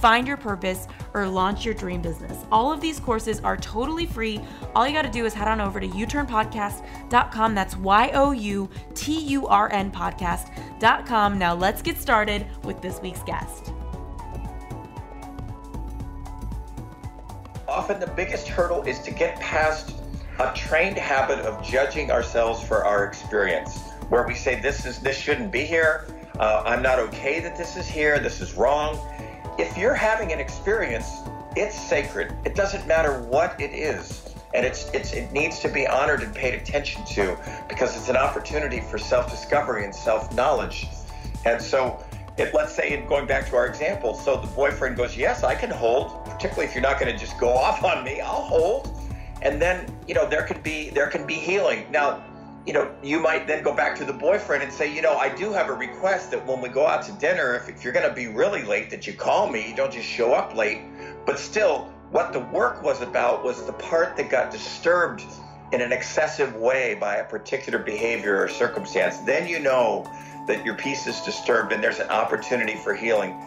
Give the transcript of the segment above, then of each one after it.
find your purpose, or launch your dream business. All of these courses are totally free. All you got to do is head on over to youturnpodcast.com. That's Y O U T U R N podcast.com. Now let's get started with this week's guest. Often the biggest hurdle is to get past a trained habit of judging ourselves for our experience, where we say this is this shouldn't be here. Uh, I'm not okay that this is here. This is wrong. If you're having an experience, it's sacred. It doesn't matter what it is, and it's it's it needs to be honored and paid attention to because it's an opportunity for self-discovery and self-knowledge. And so, let's say, going back to our example, so the boyfriend goes, "Yes, I can hold," particularly if you're not going to just go off on me. I'll hold and then you know there can be there can be healing now you know you might then go back to the boyfriend and say you know i do have a request that when we go out to dinner if, if you're going to be really late that you call me. You don't just show up late. But still what the work was about was the part that got disturbed in an excessive way by a particular behavior or circumstance. Then you know that your peace is disturbed and there's an opportunity for healing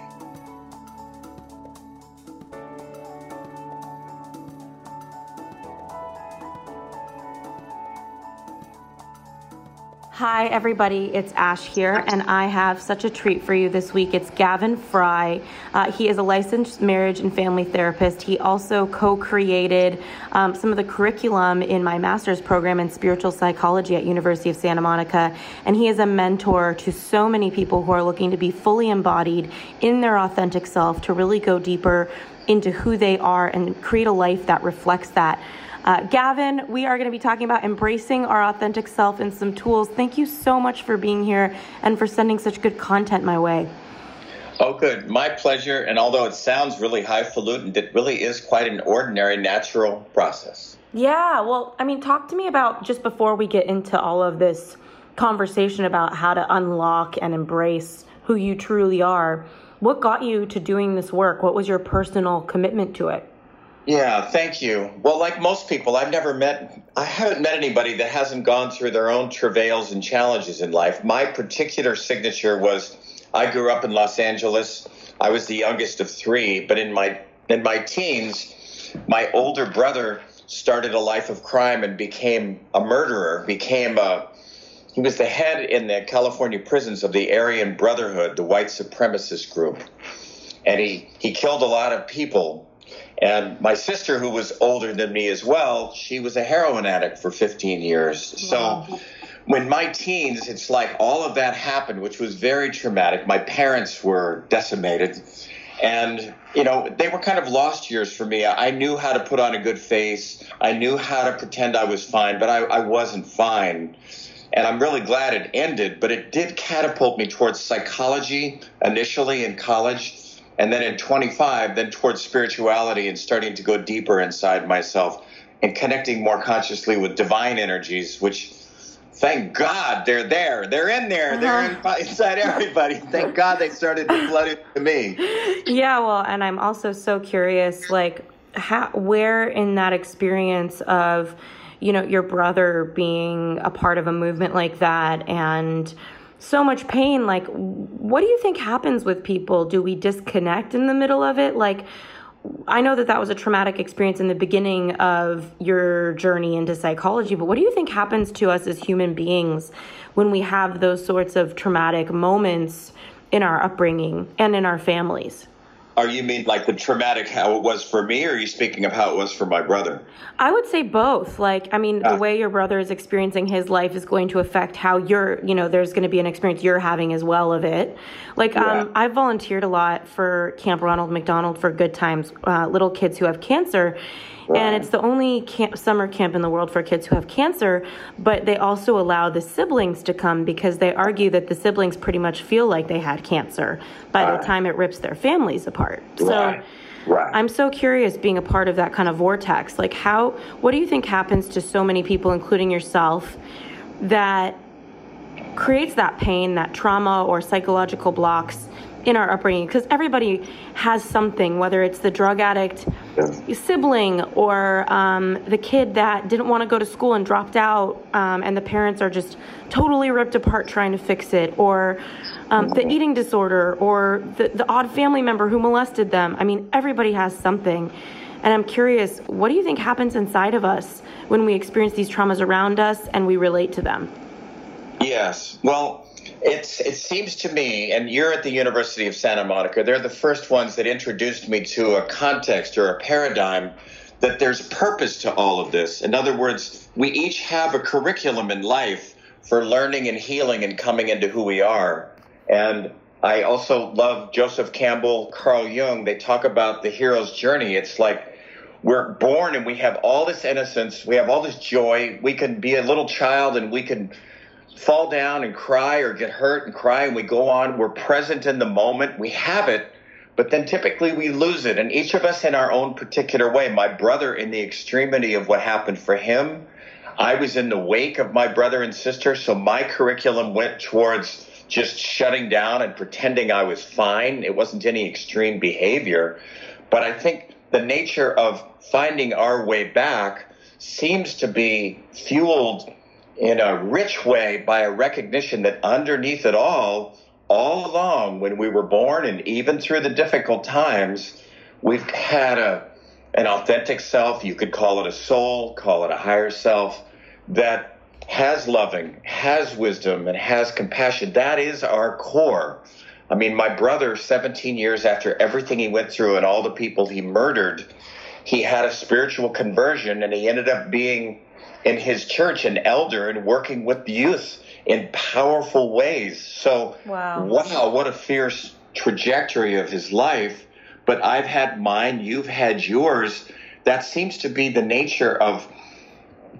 Hi, everybody. It's Ash here, and I have such a treat for you this week. It's Gavin Fry. Uh, he is a licensed marriage and family therapist. He also co created um, some of the curriculum in my master's program in spiritual psychology at University of Santa Monica. And he is a mentor to so many people who are looking to be fully embodied in their authentic self, to really go deeper into who they are and create a life that reflects that. Uh, Gavin, we are going to be talking about embracing our authentic self and some tools. Thank you so much for being here and for sending such good content my way. Oh, good. My pleasure. And although it sounds really highfalutin, it really is quite an ordinary, natural process. Yeah. Well, I mean, talk to me about just before we get into all of this conversation about how to unlock and embrace who you truly are. What got you to doing this work? What was your personal commitment to it? Yeah, thank you. Well, like most people, I've never met, I haven't met anybody that hasn't gone through their own travails and challenges in life. My particular signature was I grew up in Los Angeles. I was the youngest of three, but in my in my teens, my older brother started a life of crime and became a murderer, became a he was the head in the California prisons of the Aryan Brotherhood, the white supremacist group. And he, he killed a lot of people and my sister, who was older than me as well, she was a heroin addict for 15 years. Wow. So when my teens, it's like all of that happened, which was very traumatic. My parents were decimated. And, you know, they were kind of lost years for me. I knew how to put on a good face. I knew how to pretend I was fine, but I, I wasn't fine. And I'm really glad it ended, but it did catapult me towards psychology initially in college and then in 25 then towards spirituality and starting to go deeper inside myself and connecting more consciously with divine energies which thank god they're there. They're in there. They're uh-huh. inside everybody. Thank god they started to flood into me. Yeah well and i'm also so curious like how where in that experience of you know your brother being a part of a movement like that and so much pain like what do you think happens with people do we disconnect in the middle of it like I know that that was a traumatic experience in the beginning of your journey into psychology, but what do you think happens to us as human beings when we have those sorts of traumatic moments in our upbringing and in our families? Are you mean like the traumatic how it was for me, or are you speaking of how it was for my brother? I would say both. Like, I mean, the way your brother is experiencing his life is going to affect how you're, you know, there's going to be an experience you're having as well of it. Like, yeah. um, I've volunteered a lot for Camp Ronald McDonald for Good Times, uh, little kids who have cancer. Right. And it's the only camp, summer camp in the world for kids who have cancer, but they also allow the siblings to come because they argue that the siblings pretty much feel like they had cancer by right. the time it rips their families apart. So right. I'm so curious being a part of that kind of vortex. Like how what do you think happens to so many people including yourself that creates that pain, that trauma or psychological blocks in our upbringing because everybody has something, whether it's the drug addict yeah. sibling or um, the kid that didn't want to go to school and dropped out, um, and the parents are just totally ripped apart trying to fix it, or um, the eating disorder, or the, the odd family member who molested them. I mean, everybody has something. And I'm curious, what do you think happens inside of us when we experience these traumas around us and we relate to them? Yes. Well, it's, it seems to me, and you're at the University of Santa Monica, they're the first ones that introduced me to a context or a paradigm that there's purpose to all of this. In other words, we each have a curriculum in life for learning and healing and coming into who we are. And I also love Joseph Campbell, Carl Jung. They talk about the hero's journey. It's like we're born and we have all this innocence, we have all this joy. We can be a little child and we can fall down and cry or get hurt and cry and we go on. We're present in the moment. We have it, but then typically we lose it. And each of us in our own particular way. My brother, in the extremity of what happened for him, I was in the wake of my brother and sister. So my curriculum went towards just shutting down and pretending I was fine. It wasn't any extreme behavior. But I think the nature of finding our way back seems to be fueled in a rich way by a recognition that underneath it all, all along when we were born and even through the difficult times, we've had a an authentic self, you could call it a soul, call it a higher self, that has loving, has wisdom, and has compassion. That is our core. I mean, my brother, 17 years after everything he went through and all the people he murdered, he had a spiritual conversion and he ended up being in his church an elder and working with youth in powerful ways. So, wow, wow what a fierce trajectory of his life. But I've had mine, you've had yours. That seems to be the nature of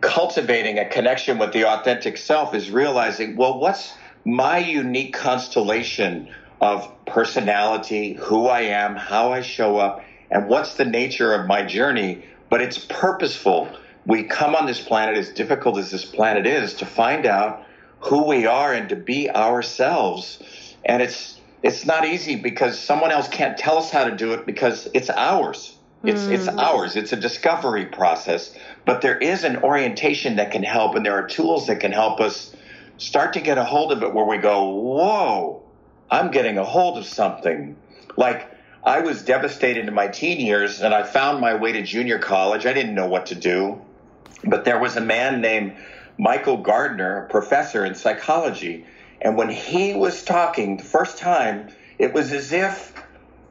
cultivating a connection with the authentic self is realizing, well, what's my unique constellation of personality, who I am, how I show up, and what's the nature of my journey? But it's purposeful we come on this planet, as difficult as this planet is, to find out who we are and to be ourselves. And it's it's not easy because someone else can't tell us how to do it because it's ours. It's mm. it's ours. It's a discovery process. But there is an orientation that can help, and there are tools that can help us start to get a hold of it where we go, whoa, I'm getting a hold of something. Like I was devastated in my teen years and I found my way to junior college. I didn't know what to do. But there was a man named Michael Gardner, a professor in psychology. And when he was talking the first time, it was as if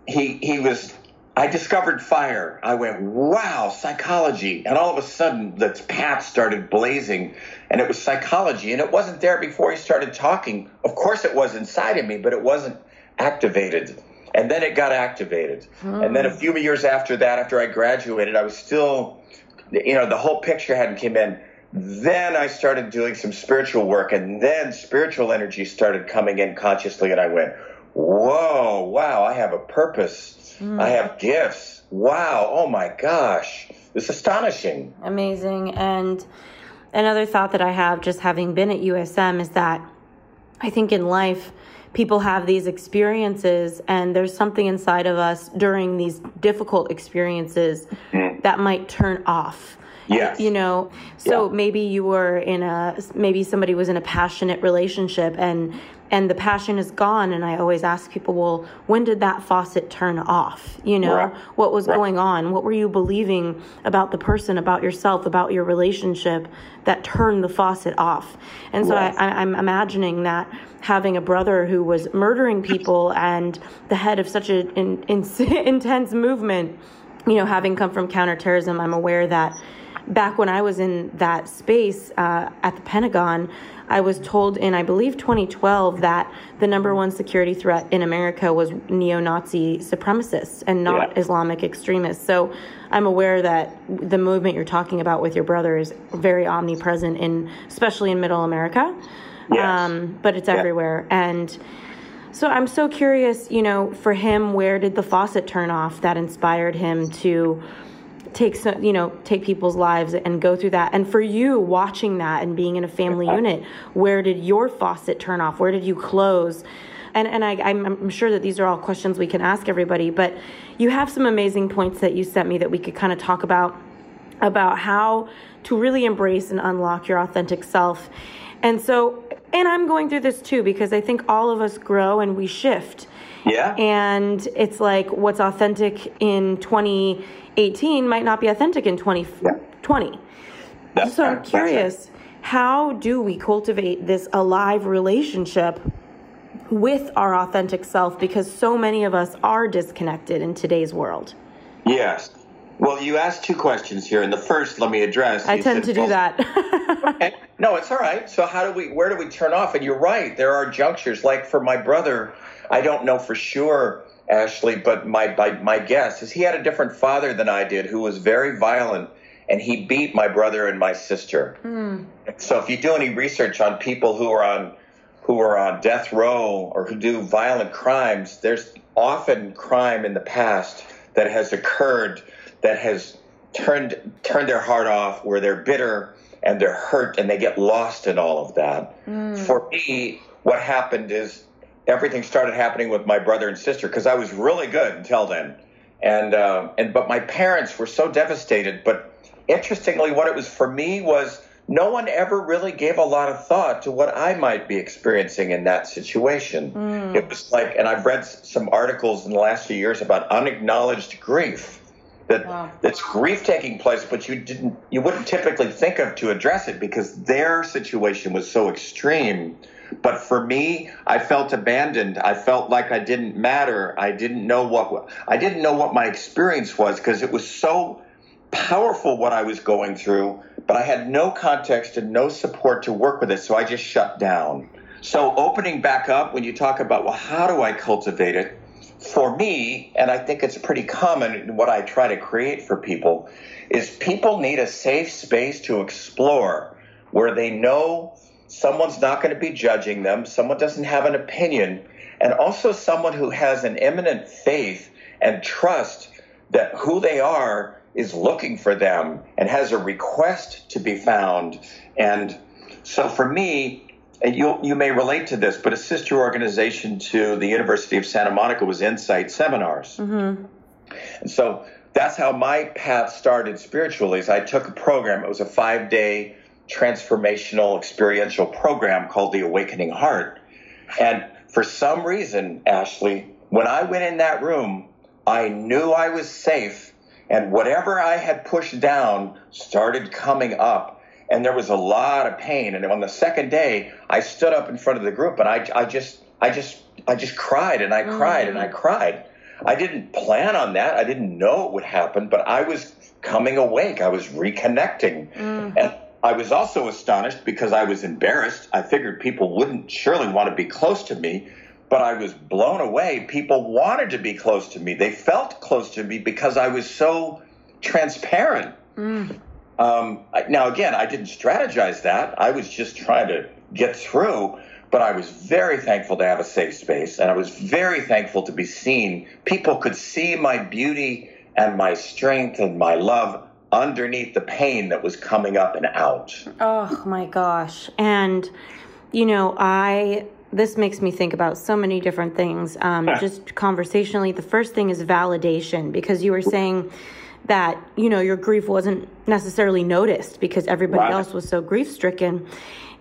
he, he was, I discovered fire. I went, wow, psychology. And all of a sudden, the path started blazing. And it was psychology. And it wasn't there before he started talking. Of course, it was inside of me, but it wasn't activated. And then it got activated. And then a few years after that, after I graduated, I was still you know, the whole picture hadn't come in. Then I started doing some spiritual work, and then spiritual energy started coming in consciously, and I went, "Whoa, wow! I have a purpose. Mm. I have gifts. Wow! Oh my gosh, it's astonishing, amazing." And another thought that I have, just having been at USM, is that I think in life people have these experiences and there's something inside of us during these difficult experiences mm. that might turn off yeah you know so yeah. maybe you were in a maybe somebody was in a passionate relationship and and the passion is gone and i always ask people well when did that faucet turn off you know Right. what was Right. going on what were you believing about the person about yourself about your relationship that turned the faucet off and so Right. I, I, i'm imagining that having a brother who was murdering people and the head of such an in, in, intense movement you know having come from counterterrorism i'm aware that back when I was in that space uh, at the Pentagon, I was told in, I believe, 2012 that the number one security threat in America was neo Nazi supremacists and not Yeah. Islamic extremists. So I'm aware that the movement you're talking about with your brother is very omnipresent, in, especially in middle America. Yes. Um, but it's Yeah. everywhere. And so I'm so curious, you know, for him, where did the faucet turn off that inspired him to take some, you know, take people's lives and go through that? And for you, watching that and being in a family unit, where did your faucet turn off? Where did you close? And and I, I'm, I'm sure that these are all questions we can ask everybody, but you have some amazing points that you sent me that we could kind of talk about about how to really embrace and unlock your authentic self. And so, and I'm going through this too because I think all of us grow and we shift. Yeah. And it's like what's authentic in 2018 might not be authentic in 2020. That's So. I'm right. curious, how do we cultivate this alive relationship with our authentic self? Because so many of us are disconnected in today's world. Yes. Well, you asked two questions here, and the first, let me address. I tend said, to do well, that. Okay. No, it's all right. So how do we where do we turn off? And you're right. There are junctures. Like for my brother, I don't know for sure, Ashley, but my my, my guess is he had a different father than I did, who was very violent, and he beat my brother and my sister. Hmm. So if you do any research on people who are on who are on death row or who do violent crimes, there's often crime in the past that has occurred that has turned turned their heart off, where they're bitter and they're hurt and they get lost in all of that. For me, what happened is everything started happening with my brother and sister because I was really good until then, and uh, and but my parents were so devastated. But interestingly, what it was for me was no one ever really gave a lot of thought to what I might be experiencing in that situation. It was like, and I've read some articles in the last few years about unacknowledged grief. That Wow. that's grief taking place, but you didn't, you wouldn't typically think of to address it because their situation was so extreme. But for me, I felt abandoned. I felt like I didn't matter. I didn't know what I didn't know what my experience was because it was so powerful what I was going through, but I had no context and no support to work with it, so I just shut down. So opening back up when you talk about well, how do I cultivate it? For me, and I think it's pretty common what I try to create for people, is people need a safe space to explore where they know someone's not going to be judging them, someone doesn't have an opinion, and also someone who has an imminent faith and trust that who they are is looking for them and has a request to be found. And so for me, and you you may relate to this, but a sister organization to the University of Santa Monica was Insight Seminars. Mm-hmm. And so that's how my path started spiritually. Is I took a program. It was a five day transformational experiential program called the Awakening Heart. And for some reason, Ashley, when I went in that room, I knew I was safe, and whatever I had pushed down started coming up. And there was a lot of pain. And on the second day, I stood up in front of the group and I, I just, I just, I just cried and I oh, cried and I cried. I didn't plan on that. I didn't know it would happen, but I was coming awake. I was reconnecting. Mm. And I was also astonished because I was embarrassed. I figured people wouldn't surely want to be close to me, but I was blown away. People wanted to be close to me. They felt close to me because I was so transparent. Mm. Um, I- now, again, I didn't strategize that. I was just trying to get through, but I was very thankful to have a safe space, and I was very thankful to be seen. People could see my beauty and my strength and my love underneath the pain that was coming up and out. Oh my gosh. And, you know, I, this makes me think about so many different things. Um, just conversationally, the first thing is validation because you were saying that, you know, your grief wasn't necessarily noticed because everybody Right. else was so grief stricken.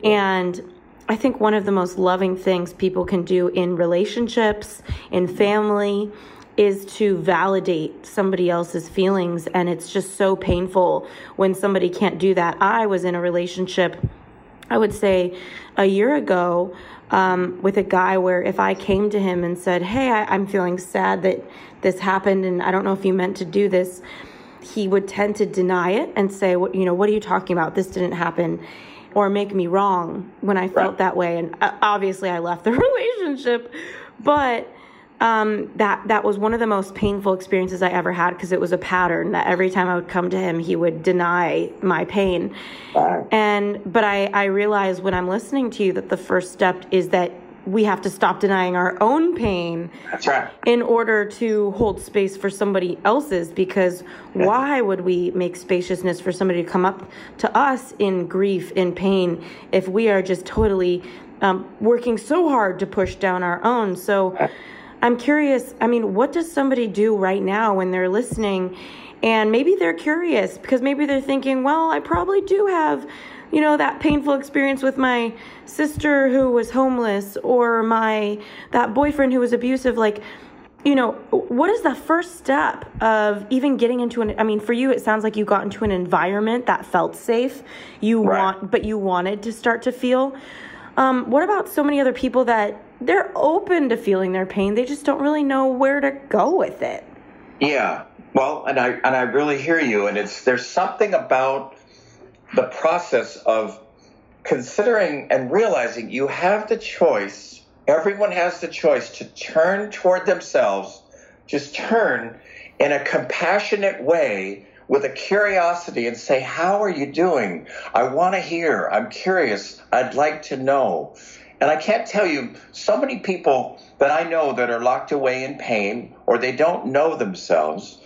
And I think one of the most loving things people can do in relationships, in family, is to validate somebody else's feelings. And it's just so painful when somebody can't do that. I was in a relationship, I would say a year ago, um, with a guy where if I came to him and said, Hey, I, I'm feeling sad that this happened and I don't know if you meant to do this, he would tend to deny it and say, "What you know? What are you talking about? This didn't happen." Or make me wrong when I felt right. that way, and uh, obviously I left the relationship. But um, that that was one of the most painful experiences I ever had because it was a pattern that every time I would come to him, he would deny my pain. Wow. And but I I realized when I'm listening to you that the first step is that we have to stop denying our own pain. That's right. In order to hold space for somebody else's, because yeah. why would we make spaciousness for somebody to come up to us in grief, in pain, if we are just totally um, working so hard to push down our own? So I'm curious, I mean, what does somebody do right now when they're listening? And maybe they're curious because maybe they're thinking, well, I probably do have you know, that painful experience with my sister who was homeless or my that boyfriend who was abusive like you know, what is the first step of even getting into an I mean, for you it sounds like you got into an environment that felt safe. You right. want but you wanted to start to feel um, what about so many other people that they're open to feeling their pain, they just don't really know where to go with it? Yeah. Well, and I and I really hear you and it's there's something about the process of considering and realizing you have the choice, everyone has the choice to turn toward themselves, just turn in a compassionate way with a curiosity and say, How are you doing? I want to hear. I'm curious. I'd like to know. And I can't tell you, so many people that I know that are locked away in pain or they don't know themselves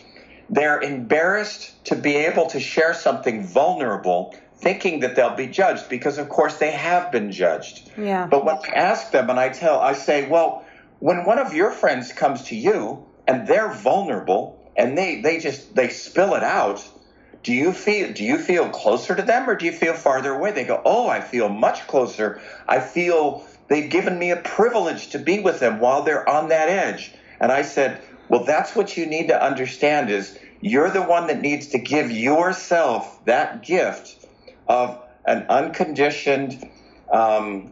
they're embarrassed to be able to share something vulnerable, thinking that they'll be judged because, of course, they have been judged. Yeah. But when I ask them and I tell, I say, well, when one of your friends comes to you and they're vulnerable and they, they just they spill it out, do you feel do you feel closer to them or do you feel farther away? They go, oh, I feel much closer. I feel they've given me a privilege to be with them while they're on that edge. And I said, well, that's what you need to understand is you're the one that needs to give yourself that gift of an unconditioned, um,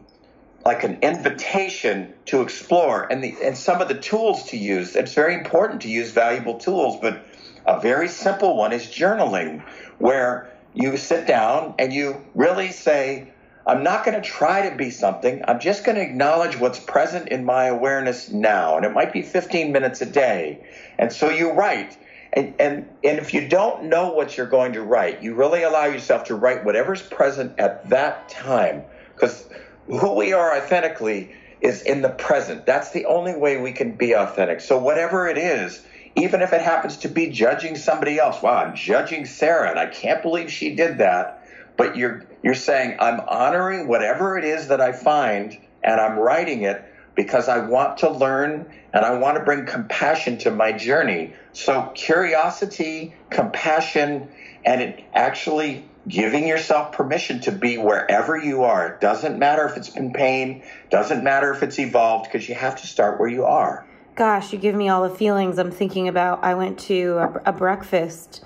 like an invitation to explore and the and some of the tools to use. It's very important to use valuable tools, but a very simple one is journaling, where you sit down and you really say, I'm not going to try to be something. I'm just going to acknowledge what's present in my awareness now. And it might be 15 minutes a day. And so you write. And, and, and if you don't know what you're going to write, you really allow yourself to write whatever's present at that time. Because who we are authentically is in the present. That's the only way we can be authentic. So whatever it is, even if it happens to be judging somebody else, wow, I'm judging Sarah and I can't believe she did that but you're you're saying I'm honoring whatever it is that I find and I'm writing it because I want to learn and I want to bring compassion to my journey. So curiosity, compassion, and actually giving yourself permission to be wherever you are. It doesn't matter if it's been pain, doesn't matter if it's evolved, because you have to start where you are. Gosh, you give me all the feelings I'm thinking about. I went to a, a breakfast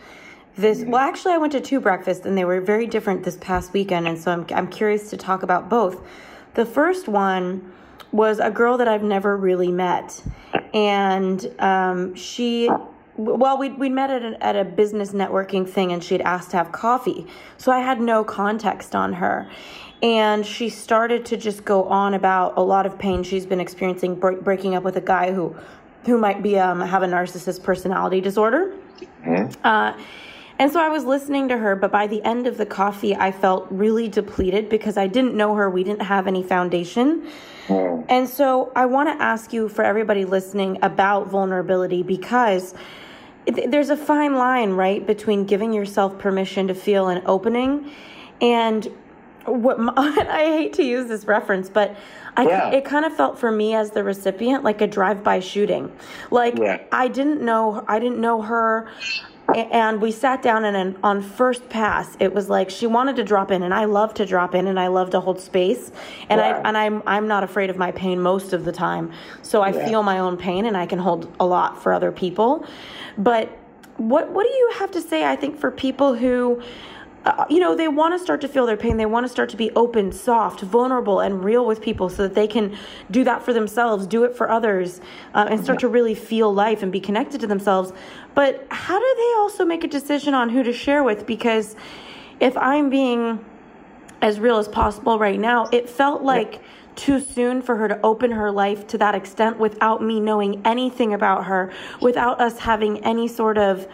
this well actually i went to two breakfasts and they were very different this past weekend and so i'm, I'm curious to talk about both. The first one was a girl that i've never really met and um, she well we we met at a, at a business networking thing and she'd asked to have coffee so i had no context on her. And she started to just go on about a lot of pain she's been experiencing breaking up with a guy who who might be um, have a narcissist personality disorder. Mm-hmm. uh, and so I was listening to her, but by the end of the coffee, I felt really depleted because I didn't know her. We didn't have any foundation. Mm. And so I want to ask you, for everybody listening, about vulnerability because there's a fine line, right, between giving yourself permission to feel an opening and what my, I hate to use this reference, but I yeah. it kind of felt for me as the recipient like a drive-by shooting. Like yeah. I didn't know I didn't know her. And we sat down and on first pass it was like she wanted to drop in and I love to drop in and I love to hold space and I and I'm I'm not afraid of my pain most of the time so I yeah. feel my own pain and I can hold a lot for other people but what what do you have to say I think for people who uh, you know, they want to start to feel their pain. They want to start to be open, soft, vulnerable, and real with people so that they can do that for themselves, do it for others, uh, and start to really feel life and be connected to themselves. But how do they also make a decision on who to share with? Because if I'm being as real as possible right now, it felt like. too soon for her to open her life to that extent without me knowing anything about her, without us having any sort of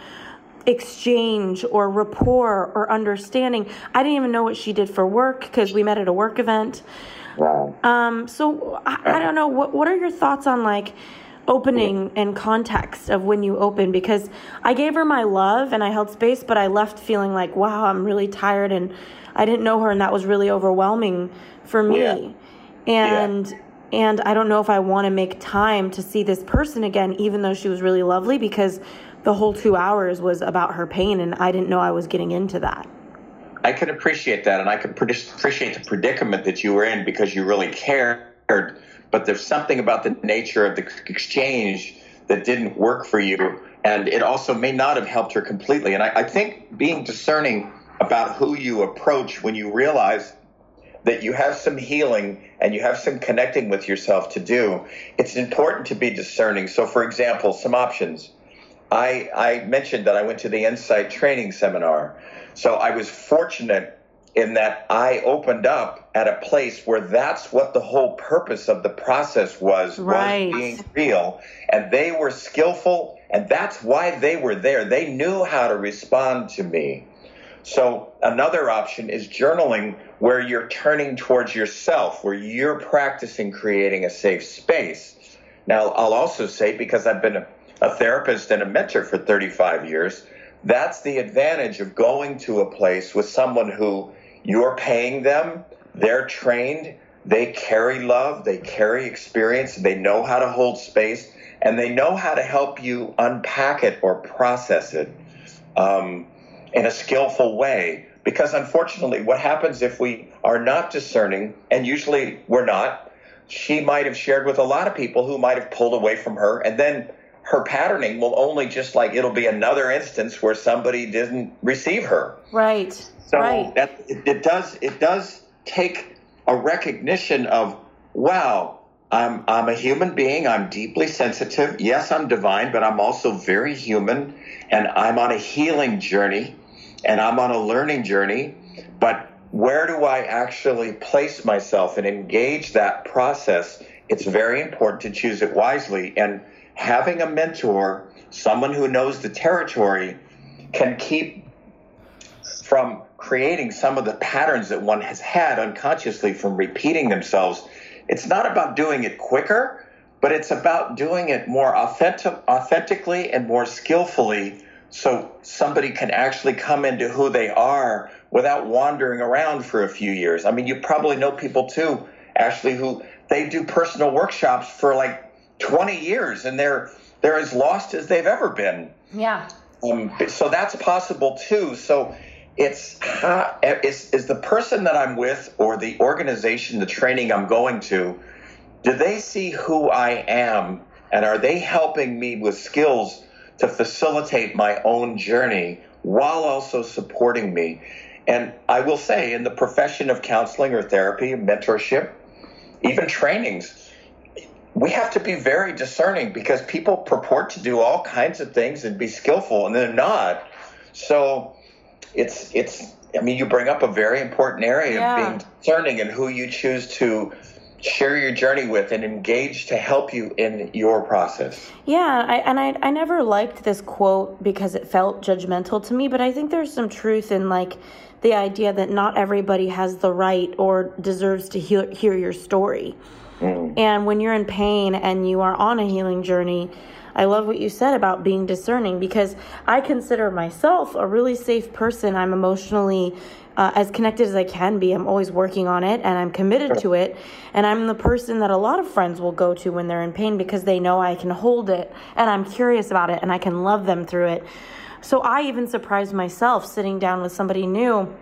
exchange or rapport or understanding. I didn't even know what she did for work because we met at a work event. Wow. Um, so I, I, don't know. What What are your thoughts on like opening and context of when you open? Because I gave her my love and I held space, but I left feeling like, wow, I'm really tired and I didn't know her, and that was really overwhelming for me. Yeah. And. Yeah. And I don't know if I want to make time to see this person again, even though she was really lovely, because the whole two hours was about her pain, and I didn't know I was getting into that. I can appreciate that, and I can appreciate the predicament that you were in because you really cared. But there's something about the nature of the exchange that didn't work for you, and it also may not have helped her completely. And I, I think being discerning about who you approach when you realize that you have some healing and you have some connecting with yourself to do, it's important to be discerning. So, for example, some options I, I mentioned that I went to the Insight training seminar. So I was fortunate in that I opened up at a place where that's what the whole purpose of the process was, right. was being real. And they were skillful, and that's why they were there. They knew how to respond to me. So another option is journaling where you're turning towards yourself, where you're practicing creating a safe space. Now, I'll also say, because I've been a a therapist and a mentor for 35 years, that's the advantage of going to a place with someone who you're paying them, they're trained, they carry love, they carry experience, they know how to hold space, and they know how to help you unpack it or process it um, in a skillful way. Because unfortunately, what happens if we are not discerning, and usually we're not, she might have shared with a lot of people who might have pulled away from her, and then her patterning will only just like it'll be another instance where somebody didn't receive her. Right. So right. that it, it does it does take a recognition of wow, I'm I'm a human being. I'm deeply sensitive. Yes, I'm divine, but I'm also very human, and I'm on a healing journey, and I'm on a learning journey. But where do I actually place myself and engage that process? It's very important to choose it wisely and having a mentor, someone who knows the territory, can keep from creating some of the patterns that one has had unconsciously from repeating themselves. It's not about doing it quicker, but it's about doing it more authentic, authentically and more skillfully so somebody can actually come into who they are without wandering around for a few years. I mean, you probably know people too, Ashley, who they do personal workshops for like 20 years and they're they're as lost as they've ever been. Yeah. Um, so that's possible too. So it's is is the person that I'm with or the organization, the training I'm going to, do they see who I am and are they helping me with skills to facilitate my own journey while also supporting me? And I will say, in the profession of counseling or therapy, mentorship, even trainings, we have to be very discerning because people purport to do all kinds of things and be skillful and they're not. So it's it's I mean you bring up a very important area yeah. of being discerning and who you choose to share your journey with and engage to help you in your process. Yeah, I, and I I never liked this quote because it felt judgmental to me, but I think there's some truth in like the idea that not everybody has the right or deserves to hear, hear your story. Mm. And when you're in pain and you are on a healing journey, I love what you said about being discerning because I consider myself a really safe person. I'm emotionally uh, as connected as I can be. I'm always working on it and I'm committed to it. And I'm the person that a lot of friends will go to when they're in pain because they know I can hold it and I'm curious about it and I can love them through it. So I even surprised myself sitting down with somebody new.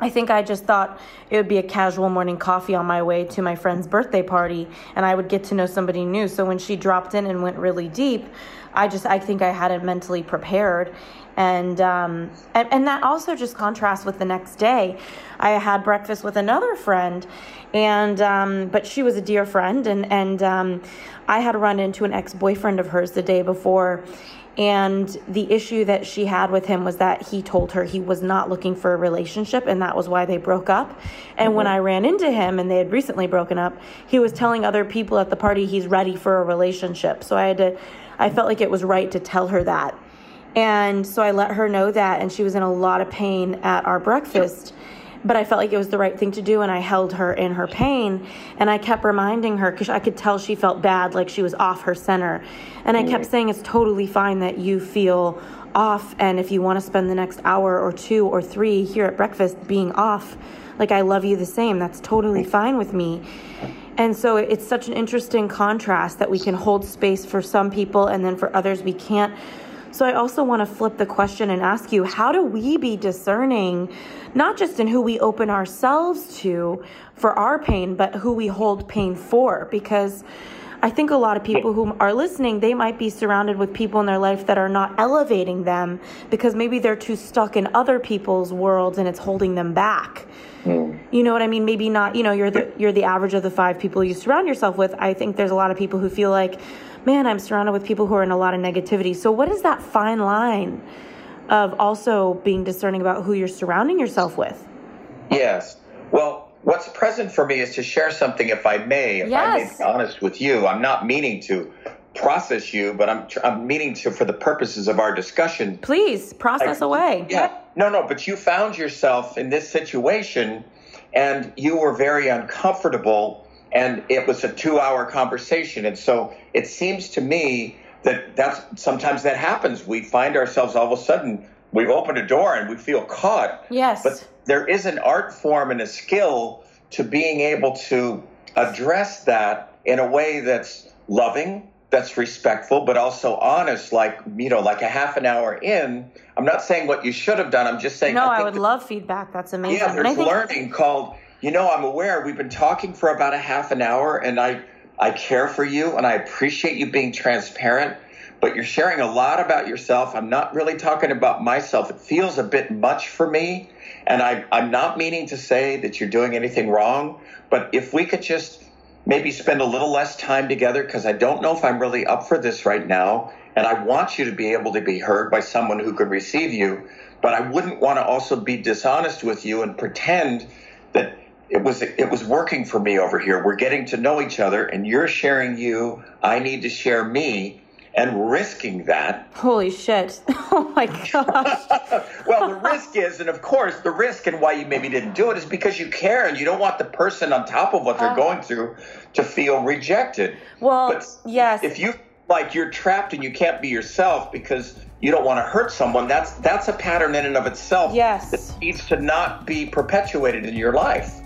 I think I just thought it would be a casual morning coffee on my way to my friend's birthday party and I would get to know somebody new. So when she dropped in and went really deep, I just I think I had it mentally prepared and um, and, and that also just contrasts with the next day. I had breakfast with another friend, and um, but she was a dear friend, and and um, I had run into an ex boyfriend of hers the day before. And the issue that she had with him was that he told her he was not looking for a relationship, and that was why they broke up. And mm-hmm. when I ran into him and they had recently broken up, he was telling other people at the party he's ready for a relationship. So I had to, I felt like it was right to tell her that. And so I let her know that, and she was in a lot of pain at our breakfast. But I felt like it was the right thing to do, and I held her in her pain. And I kept reminding her because I could tell she felt bad, like she was off her center. And I kept saying, It's totally fine that you feel off. And if you want to spend the next hour or two or three here at breakfast being off, like I love you the same, that's totally fine with me. And so it's such an interesting contrast that we can hold space for some people, and then for others, we can't so I also want to flip the question and ask you how do we be discerning, not just in who we open ourselves to for our pain, but who we hold pain for? Because I think a lot of people who are listening, they might be surrounded with people in their life that are not elevating them because maybe they're too stuck in other people's worlds and it's holding them back. Mm. You know what I mean? Maybe not, you know, you're the you're the average of the 5 people you surround yourself with. I think there's a lot of people who feel like man, I'm surrounded with people who are in a lot of negativity. So, what is that fine line of also being discerning about who you're surrounding yourself with? Yes. Well, what's present for me is to share something, if I may, if yes. I may be honest with you. I'm not meaning to process you, but I'm I'm meaning to for the purposes of our discussion. Please process I, away. Yeah. No, no, but you found yourself in this situation and you were very uncomfortable and it was a two hour conversation. And so it seems to me that that's sometimes that happens. We find ourselves all of a sudden, we've opened a door and we feel caught. Yes. But there is an art form and a skill to being able to address that in a way that's loving, that's respectful, but also honest. Like, you know, like a half an hour in, I'm not saying what you should have done. I'm just saying. No, I, I would that, love feedback. That's amazing. Yeah, there's learning called you know, I'm aware we've been talking for about a half an hour and I, I care for you and I appreciate you being transparent, but you're sharing a lot about yourself. I'm not really talking about myself. It feels a bit much for me. And I, I'm not meaning to say that you're doing anything wrong, but if we could just maybe spend a little less time together, because I don't know if I'm really up for this right now. And I want you to be able to be heard by someone who could receive you. But I wouldn't want to also be dishonest with you and pretend that it was it was working for me over here. We're getting to know each other, and you're sharing you. I need to share me, and risking that. Holy shit! Oh my gosh. well, the risk is, and of course, the risk and why you maybe didn't do it is because you care and you don't want the person on top of what they're uh, going through to feel rejected. Well, but yes. If you like you're trapped and you can't be yourself because you don't want to hurt someone, that's that's a pattern in and of itself. Yes. That needs to not be perpetuated in your life.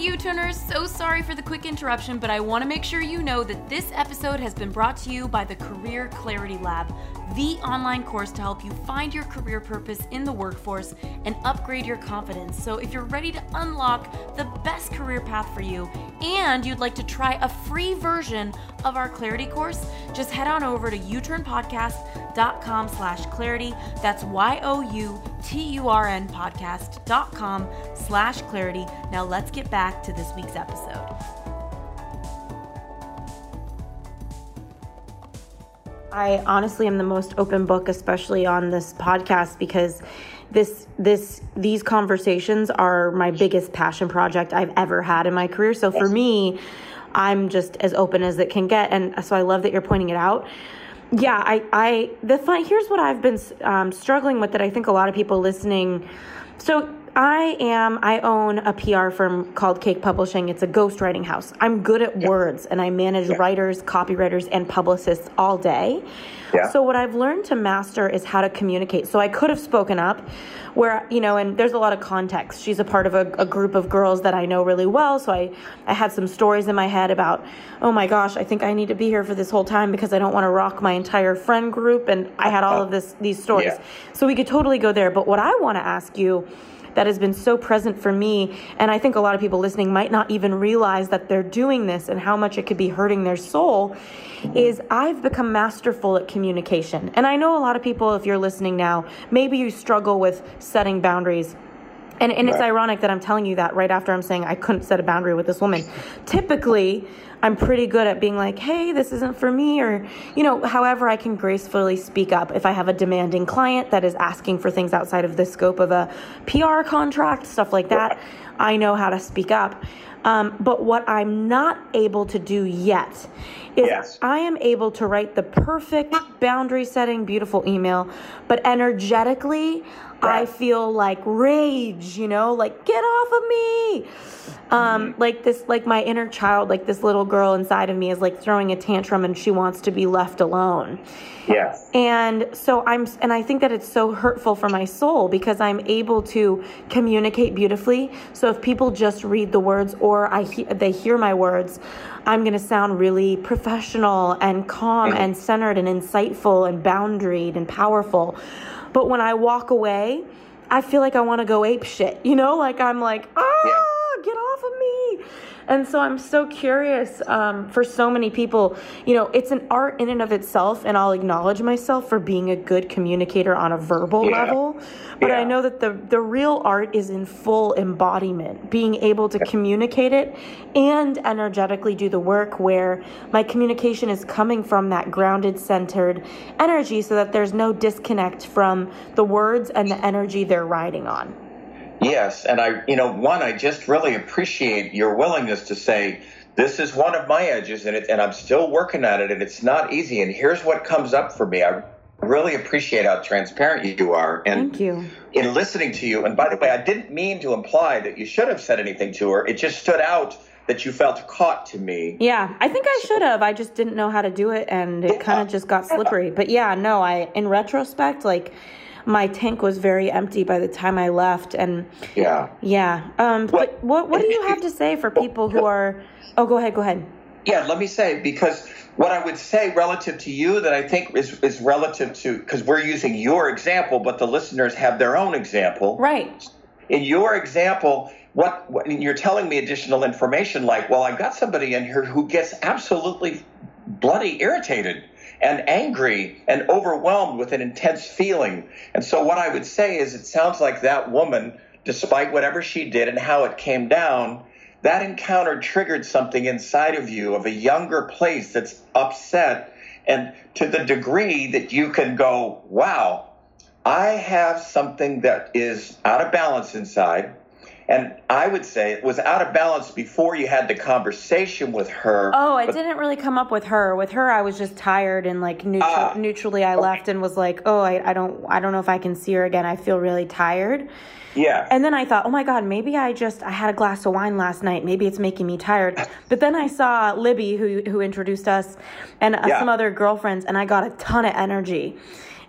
U-Turners, so sorry for the quick interruption, but I want to make sure you know that this episode has been brought to you by the Career Clarity Lab, the online course to help you find your career purpose in the workforce and upgrade your confidence. So if you're ready to unlock the best career path for you and you'd like to try a free version of our clarity course, just head on over to youturnpodcast.com slash clarity. That's Y-O-U-T-U-R-N podcast.com slash clarity. Now let's get back to this week's episode. I honestly am the most open book, especially on this podcast, because this this these conversations are my biggest passion project I've ever had in my career. So for me, I'm just as open as it can get, and so I love that you're pointing it out. Yeah, I I the fun. Here's what I've been um, struggling with that I think a lot of people listening. So I am, I own a PR firm called Cake Publishing. It's a ghostwriting house. I'm good at words and I manage Yeah. writers, copywriters, and publicists all day. Yeah. So, what I've learned to master is how to communicate. So, I could have spoken up where, you know, and there's a lot of context. She's a part of a, a group of girls that I know really well. So, I, I had some stories in my head about, oh my gosh, I think I need to be here for this whole time because I don't want to rock my entire friend group. And I had all of this, these stories. Yeah. So, we could totally go there. But what I want to ask you, that has been so present for me. And I think a lot of people listening might not even realize that they're doing this and how much it could be hurting their soul. Is I've become masterful at communication. And I know a lot of people, if you're listening now, maybe you struggle with setting boundaries. And, and it's ironic that I'm telling you that right after I'm saying I couldn't set a boundary with this woman. Typically, I'm pretty good at being like, hey, this isn't for me, or, you know, however I can gracefully speak up. If I have a demanding client that is asking for things outside of the scope of a PR contract, stuff like that, I know how to speak up. Um, but what I'm not able to do yet is Yes. I am able to write the perfect boundary setting, beautiful email, but energetically, I feel like rage, you know, like get off of me. Um, like this, like my inner child, like this little girl inside of me is like throwing a tantrum and she wants to be left alone. Yes. And so I'm, and I think that it's so hurtful for my soul because I'm able to communicate beautifully. So if people just read the words or I he- they hear my words, I'm going to sound really professional and calm and centered and insightful and boundaried and powerful. But when I walk away, I feel like I want to go ape shit, you know, like I'm like, ah, get off of me. And so I'm so curious um, for so many people. You know, it's an art in and of itself, and I'll acknowledge myself for being a good communicator on a verbal Yeah. level. But I know that the, the real art is in full embodiment, being able to communicate it and energetically do the work where my communication is coming from that grounded, centered energy so that there's no disconnect from the words and the energy they're riding on. Yes, and I, you know, one, I just really appreciate your willingness to say this is one of my edges, and it, and I'm still working at it, and it's not easy. And here's what comes up for me. I really appreciate how transparent you are, and Thank you. in listening to you. And by the way, I didn't mean to imply that you should have said anything to her. It just stood out that you felt caught to me. Yeah, I think I should have. I just didn't know how to do it and it kind of uh, just got uh, uh, slippery. But yeah, no, I in retrospect like my tank was very empty by the time I left and Yeah. yeah. Um but what what do you have to say for people who are Oh, go ahead, go ahead. Yeah, let me say because what I would say relative to you that I think is is relative to because we're using your example, but the listeners have their own example. Right. In your example, what, what you're telling me additional information like, well, I got somebody in here who gets absolutely bloody irritated and angry and overwhelmed with an intense feeling. And so what I would say is it sounds like that woman, despite whatever she did and how it came down, that encounter triggered something inside of you of a younger place that's upset and to the degree that you can go, wow, I have something that is out of balance inside. And I would say it was out of balance before you had the conversation with her. Oh, it but- didn't really come up with her. With her, I was just tired and like neutral, Ah, neutrally. I left and was like, "Oh, I, I don't, I don't know if I can see her again. I feel really tired." Yeah. And then I thought, oh my God, maybe I just I had a glass of wine last night. Maybe it's making me tired. But then I saw Libby, who who introduced us, and uh, Yeah. some other girlfriends, and I got a ton of energy,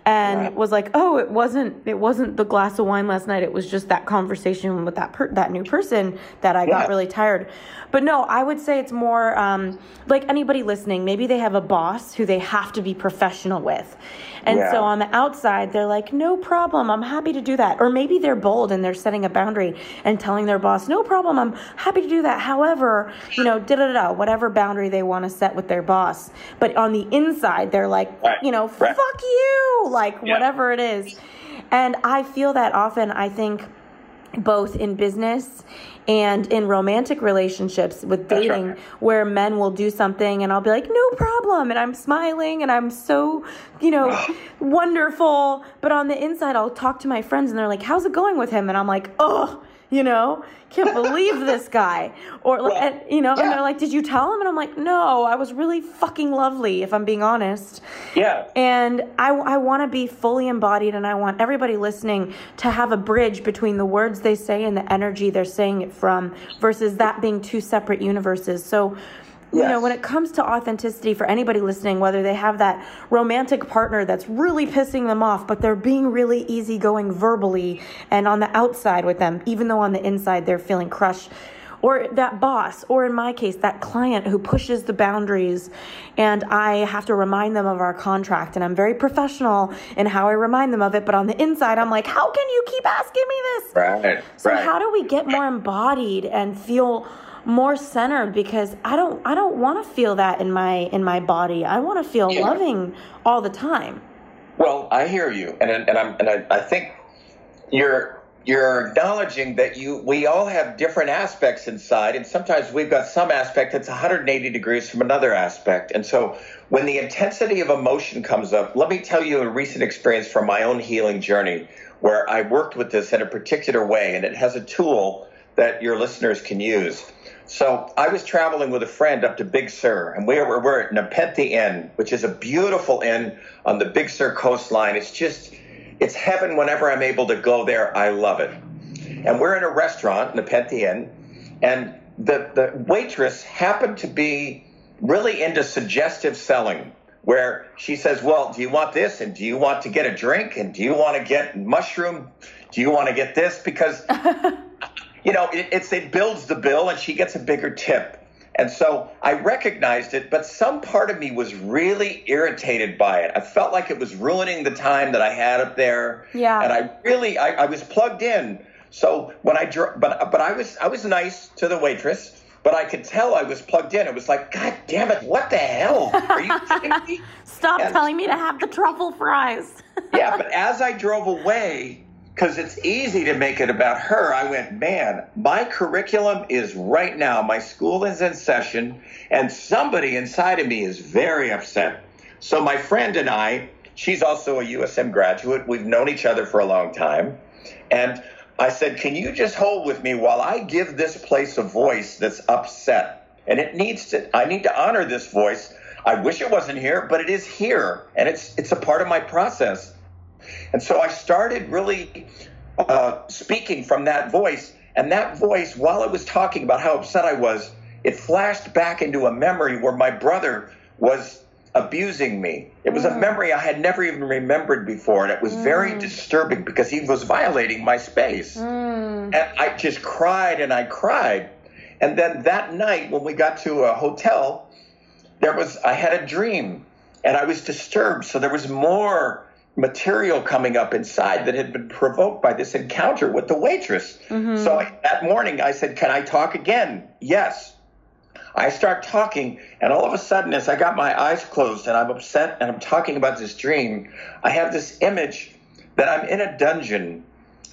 and Right. was like, oh, it wasn't it wasn't the glass of wine last night. It was just that conversation with that per- that new person that I Yeah. got really tired. But no, I would say it's more um, like anybody listening. Maybe they have a boss who they have to be professional with. And Yeah. so on the outside, they're like, no problem, I'm happy to do that. Or maybe they're bold and they're setting a boundary and telling their boss, no problem, I'm happy to do that. However, you know, da da da, whatever boundary they want to set with their boss. But on the inside, they're like, Right. you know, Right. fuck you, like Yeah. whatever it is. And I feel that often, I think both in business and in romantic relationships with dating right. where men will do something and I'll be like no problem and I'm smiling and I'm so you know wonderful but on the inside I'll talk to my friends and they're like how's it going with him and I'm like oh you know, can't believe this guy. Or, well, and, you know, yeah. and they're like, did you tell him? And I'm like, no, I was really fucking lovely, if I'm being honest. Yeah. And I, I want to be fully embodied, and I want everybody listening to have a bridge between the words they say and the energy they're saying it from versus that being two separate universes. So, Yes. You know, when it comes to authenticity for anybody listening, whether they have that romantic partner that's really pissing them off, but they're being really easygoing verbally and on the outside with them, even though on the inside they're feeling crushed, or that boss, or in my case, that client who pushes the boundaries, and I have to remind them of our contract, and I'm very professional in how I remind them of it, but on the inside, I'm like, how can you keep asking me this? Right. So, right. how do we get more embodied and feel more centered because I don't I don't want to feel that in my in my body. I want to feel yeah. loving all the time. Well, I hear you, and and I'm and I, I think you're you're acknowledging that you we all have different aspects inside and sometimes we've got some aspect that's 180 degrees from another aspect and so when the intensity of emotion comes up let me tell you a recent experience from my own healing journey where i worked with this in a particular way and it has a tool that your listeners can use so I was traveling with a friend up to Big Sur, and we were, we're at Nepenthe Inn, which is a beautiful inn on the Big Sur coastline. It's just, it's heaven whenever I'm able to go there. I love it. And we're in a restaurant, Nepenthe Inn, and the, the waitress happened to be really into suggestive selling where she says, Well, do you want this? And do you want to get a drink? And do you want to get mushroom? Do you want to get this? Because you know, it, it's it builds the bill, and she gets a bigger tip. And so I recognized it, but some part of me was really irritated by it. I felt like it was ruining the time that I had up there. Yeah. And I really, I, I was plugged in. So when I, but but I was I was nice to the waitress, but I could tell I was plugged in. It was like, God damn it, what the hell? Are you kidding me? Stop and, telling me to have the truffle fries. yeah, but as I drove away, because it's easy to make it about her. I went, man, my curriculum is right now, my school is in session, and somebody inside of me is very upset. So my friend and I, she's also a USM graduate, we've known each other for a long time. And I said, can you just hold with me while I give this place a voice that's upset? And it needs to, I need to honor this voice. I wish it wasn't here, but it is here, and it's it's a part of my process. And so I started really uh, speaking from that voice. And that voice, while it was talking about how upset I was, it flashed back into a memory where my brother was abusing me. It was mm. a memory I had never even remembered before. And it was mm. very disturbing because he was violating my space. Mm. And I just cried and I cried. And then that night, when we got to a hotel, there was, I had a dream and I was disturbed. So there was more material coming up inside that had been provoked by this encounter with the waitress. Mm-hmm. So I, that morning I said, Can I talk again? Yes. I start talking, and all of a sudden, as I got my eyes closed and I'm upset and I'm talking about this dream, I have this image that I'm in a dungeon.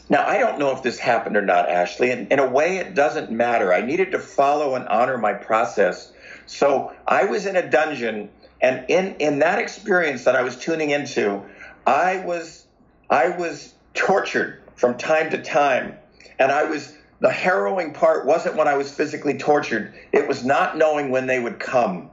Now, I don't know if this happened or not, Ashley. And in a way, it doesn't matter. I needed to follow and honor my process. So I was in a dungeon, and in, in that experience that I was tuning into, I was I was tortured from time to time, and I was the harrowing part wasn't when I was physically tortured. It was not knowing when they would come.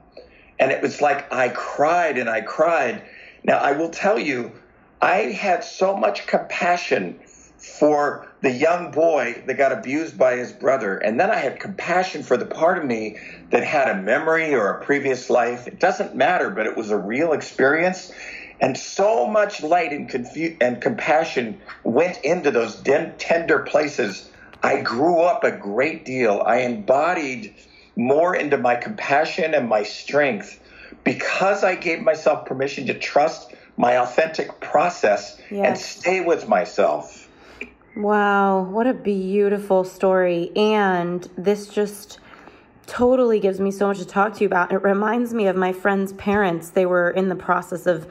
And it was like I cried and I cried. Now, I will tell you, I had so much compassion for the young boy that got abused by his brother. And then I had compassion for the part of me that had a memory or a previous life. It doesn't matter, but it was a real experience. And so much light and, confu- and compassion went into those den- tender places. I grew up a great deal. I embodied more into my compassion and my strength because I gave myself permission to trust my authentic process yes. and stay with myself. Wow, what a beautiful story. And this just totally gives me so much to talk to you about. It reminds me of my friend's parents. They were in the process of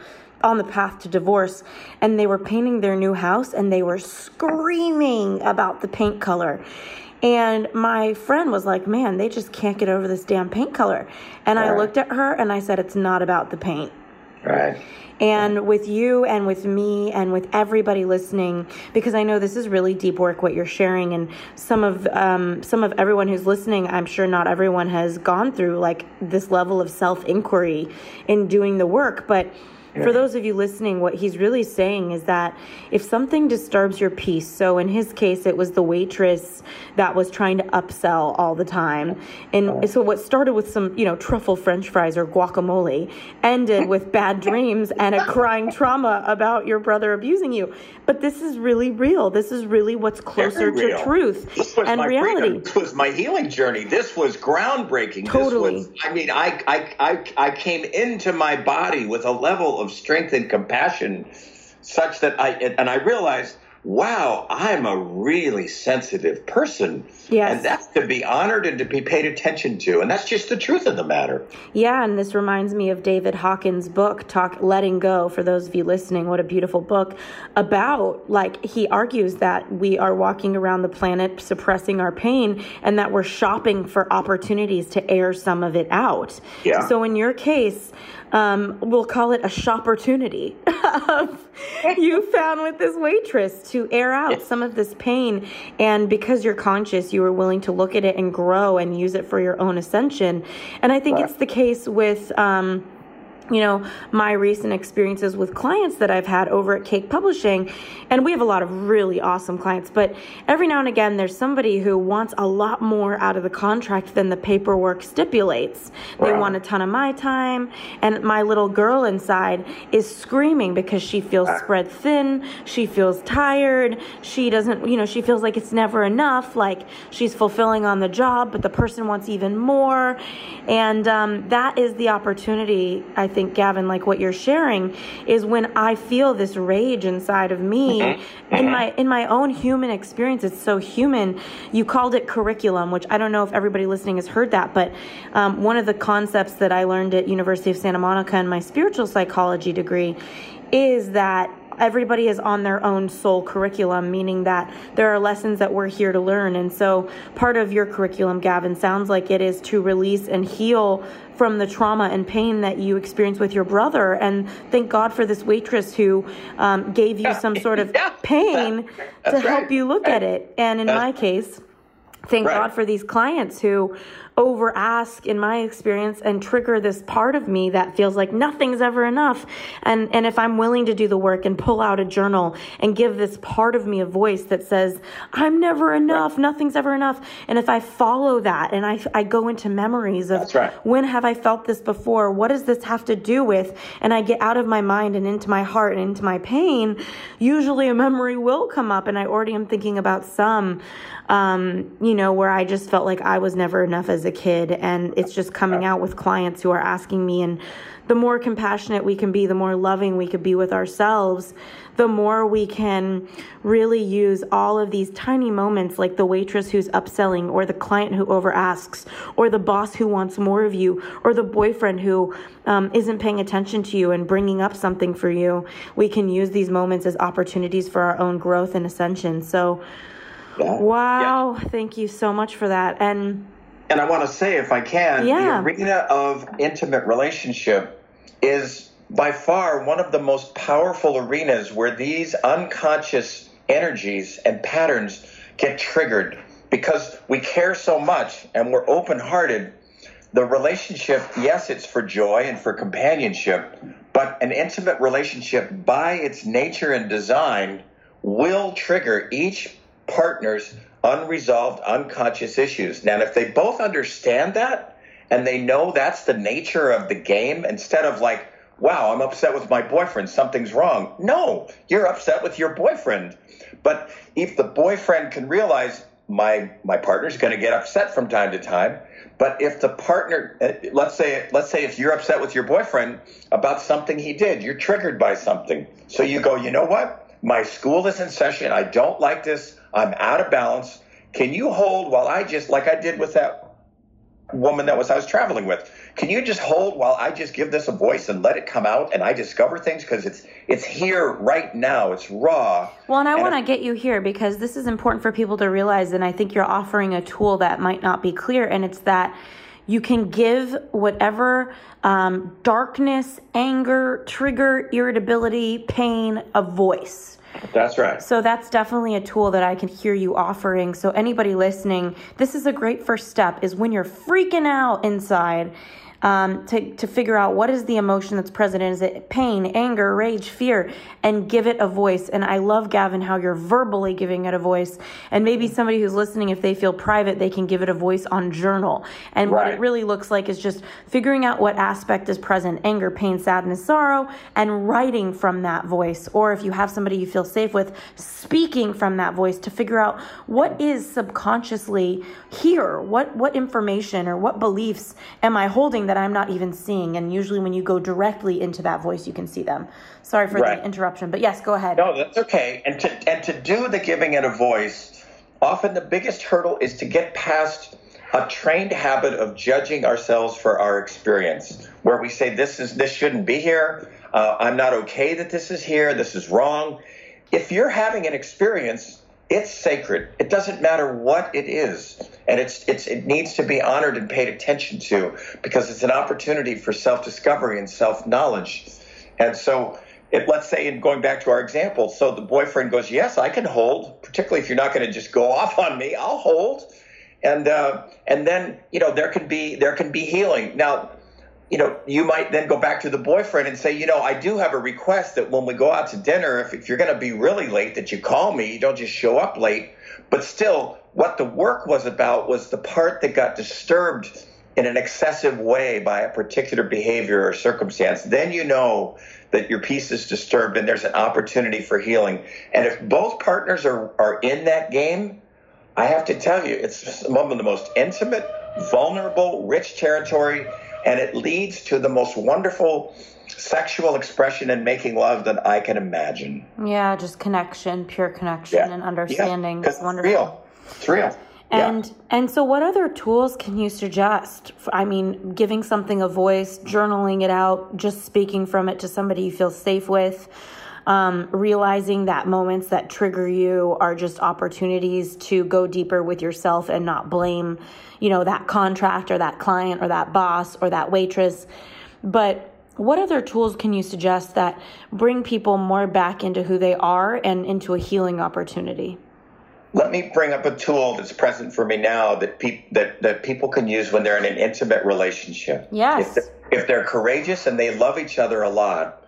on the path to divorce and they were painting their new house and they were screaming about the paint color. And my friend was like, Man, they just can't get over this damn paint color. And right. I looked at her and I said, It's not about the paint. Right. And with you and with me and with everybody listening, because I know this is really deep work what you're sharing, and some of um, some of everyone who's listening, I'm sure not everyone has gone through like this level of self inquiry in doing the work, but for those of you listening, what he's really saying is that if something disturbs your peace, so in his case, it was the waitress that was trying to upsell all the time. And so what started with some, you know, truffle french fries or guacamole ended with bad dreams and a crying trauma about your brother abusing you. But this is really real. This is really what's closer to truth and reality. Freedom. This was my healing journey. This was groundbreaking. Totally. Was, I mean, I, I, I, I came into my body with a level of of strength and compassion such that I and I realized wow, I'm a really sensitive person. Yes. And that's to be honored and to be paid attention to. And that's just the truth of the matter. Yeah, and this reminds me of David Hawkins' book, Talk Letting Go, for those of you listening, what a beautiful book about like he argues that we are walking around the planet suppressing our pain and that we're shopping for opportunities to air some of it out. Yeah. So in your case, um, we'll call it a shopportunity you found with this waitress to air out some of this pain. And because you're conscious, you were willing to look at it and grow and use it for your own ascension. And I think it's the case with. Um, you know, my recent experiences with clients that I've had over at Cake Publishing. And we have a lot of really awesome clients, but every now and again, there's somebody who wants a lot more out of the contract than the paperwork stipulates. Wow. They want a ton of my time. And my little girl inside is screaming because she feels ah. spread thin. She feels tired. She doesn't, you know, she feels like it's never enough. Like she's fulfilling on the job, but the person wants even more. And um, that is the opportunity, I think, Gavin, like what you're sharing, is when I feel this rage inside of me mm-hmm. in my in my own human experience. It's so human. You called it curriculum, which I don't know if everybody listening has heard that, but um, one of the concepts that I learned at University of Santa Monica in my spiritual psychology degree is that everybody is on their own soul curriculum, meaning that there are lessons that we're here to learn. And so part of your curriculum, Gavin, sounds like it is to release and heal from the trauma and pain that you experienced with your brother. And thank God for this waitress who um, gave you some sort of yeah, pain to help you look at it. And in my case, thank right. God for these clients who over ask in my experience and trigger this part of me that feels like nothing's ever enough. And, and if I'm willing to do the work and pull out a journal and give this part of me a voice that says, I'm never enough, nothing's ever enough. And if I follow that and I, I go into memories of right. when have I felt this before? What does this have to do with? And I get out of my mind and into my heart and into my pain, usually a memory will come up. And I already am thinking about some, um, you know, where I just felt like I was never enough as a kid and it's just coming out with clients who are asking me and the more compassionate we can be the more loving we could be with ourselves the more we can really use all of these tiny moments like the waitress who's upselling or the client who over asks or the boss who wants more of you or the boyfriend who um, not paying attention to you and bringing up something for you we can use these moments as opportunities for our own growth and ascension so yeah. wow yeah. thank you so much for that and and I want to say, if I can, yeah. the arena of intimate relationship is by far one of the most powerful arenas where these unconscious energies and patterns get triggered because we care so much and we're open hearted. The relationship, yes, it's for joy and for companionship, but an intimate relationship by its nature and design will trigger each partner's unresolved unconscious issues. Now, if they both understand that and they know that's the nature of the game, instead of like, wow, I'm upset with my boyfriend, something's wrong. No, you're upset with your boyfriend. But if the boyfriend can realize my my partner's going to get upset from time to time, but if the partner uh, let's say let's say if you're upset with your boyfriend about something he did, you're triggered by something. So you go, "You know what? My school is in session. I don't like this. I'm out of balance. Can you hold while I just, like I did with that woman that was I was traveling with, can you just hold while I just give this a voice and let it come out and I discover things because it's it's here right now. It's raw. Well, and I want to get you here because this is important for people to realize and I think you're offering a tool that might not be clear and it's that you can give whatever um, darkness, anger, trigger, irritability, pain a voice. That's right. So that's definitely a tool that I can hear you offering. So anybody listening, this is a great first step is when you're freaking out inside um, to, to figure out what is the emotion that's present. Is it pain, anger, rage, fear? And give it a voice. And I love, Gavin, how you're verbally giving it a voice. And maybe somebody who's listening, if they feel private, they can give it a voice on journal. And right. what it really looks like is just figuring out what aspect is present anger, pain, sadness, sorrow, and writing from that voice. Or if you have somebody you feel safe with, speaking from that voice to figure out what is subconsciously here. What, what information or what beliefs am I holding that I'm not even seeing. And usually, when you go directly into that voice, you can see them. Sorry for right. the interruption, but yes, go ahead. No, that's okay. And to and to do the giving it a voice, often the biggest hurdle is to get past a trained habit of judging ourselves for our experience, where we say this is this shouldn't be here. Uh, I'm not okay that this is here. This is wrong. If you're having an experience, it's sacred. It doesn't matter what it is, and it's it's it needs to be honored and paid attention to because it's an opportunity for self-discovery and self-knowledge. And so, it, let's say, in going back to our example, so the boyfriend goes, "Yes, I can hold," particularly if you're not going to just go off on me. I'll hold, and uh, and then you know there can be there can be healing. Now, you know, you might then go back to the boyfriend and say, you know, I do have a request that when we go out to dinner, if, if you're going to be really late, that you call me. You don't just show up late. But still, what the work was about was the part that got disturbed in an excessive way by a particular behavior or circumstance. Then you know that your peace is disturbed and there's an opportunity for healing. And if both partners are, are in that game, I have to tell you, it's of the most intimate, vulnerable, rich territory and it leads to the most wonderful sexual expression and making love that I can imagine. Yeah, just connection, pure connection yeah. and understanding. Yeah, it's wonderful. real. It's real. And yeah. and so what other tools can you suggest? I mean, giving something a voice, journaling it out, just speaking from it to somebody you feel safe with. Um, realizing that moments that trigger you are just opportunities to go deeper with yourself and not blame you know, that contract or that client or that boss or that waitress. But what other tools can you suggest that bring people more back into who they are and into a healing opportunity? Let me bring up a tool that's present for me now that, pe- that, that people can use when they're in an intimate relationship. Yes. If they're, if they're courageous and they love each other a lot,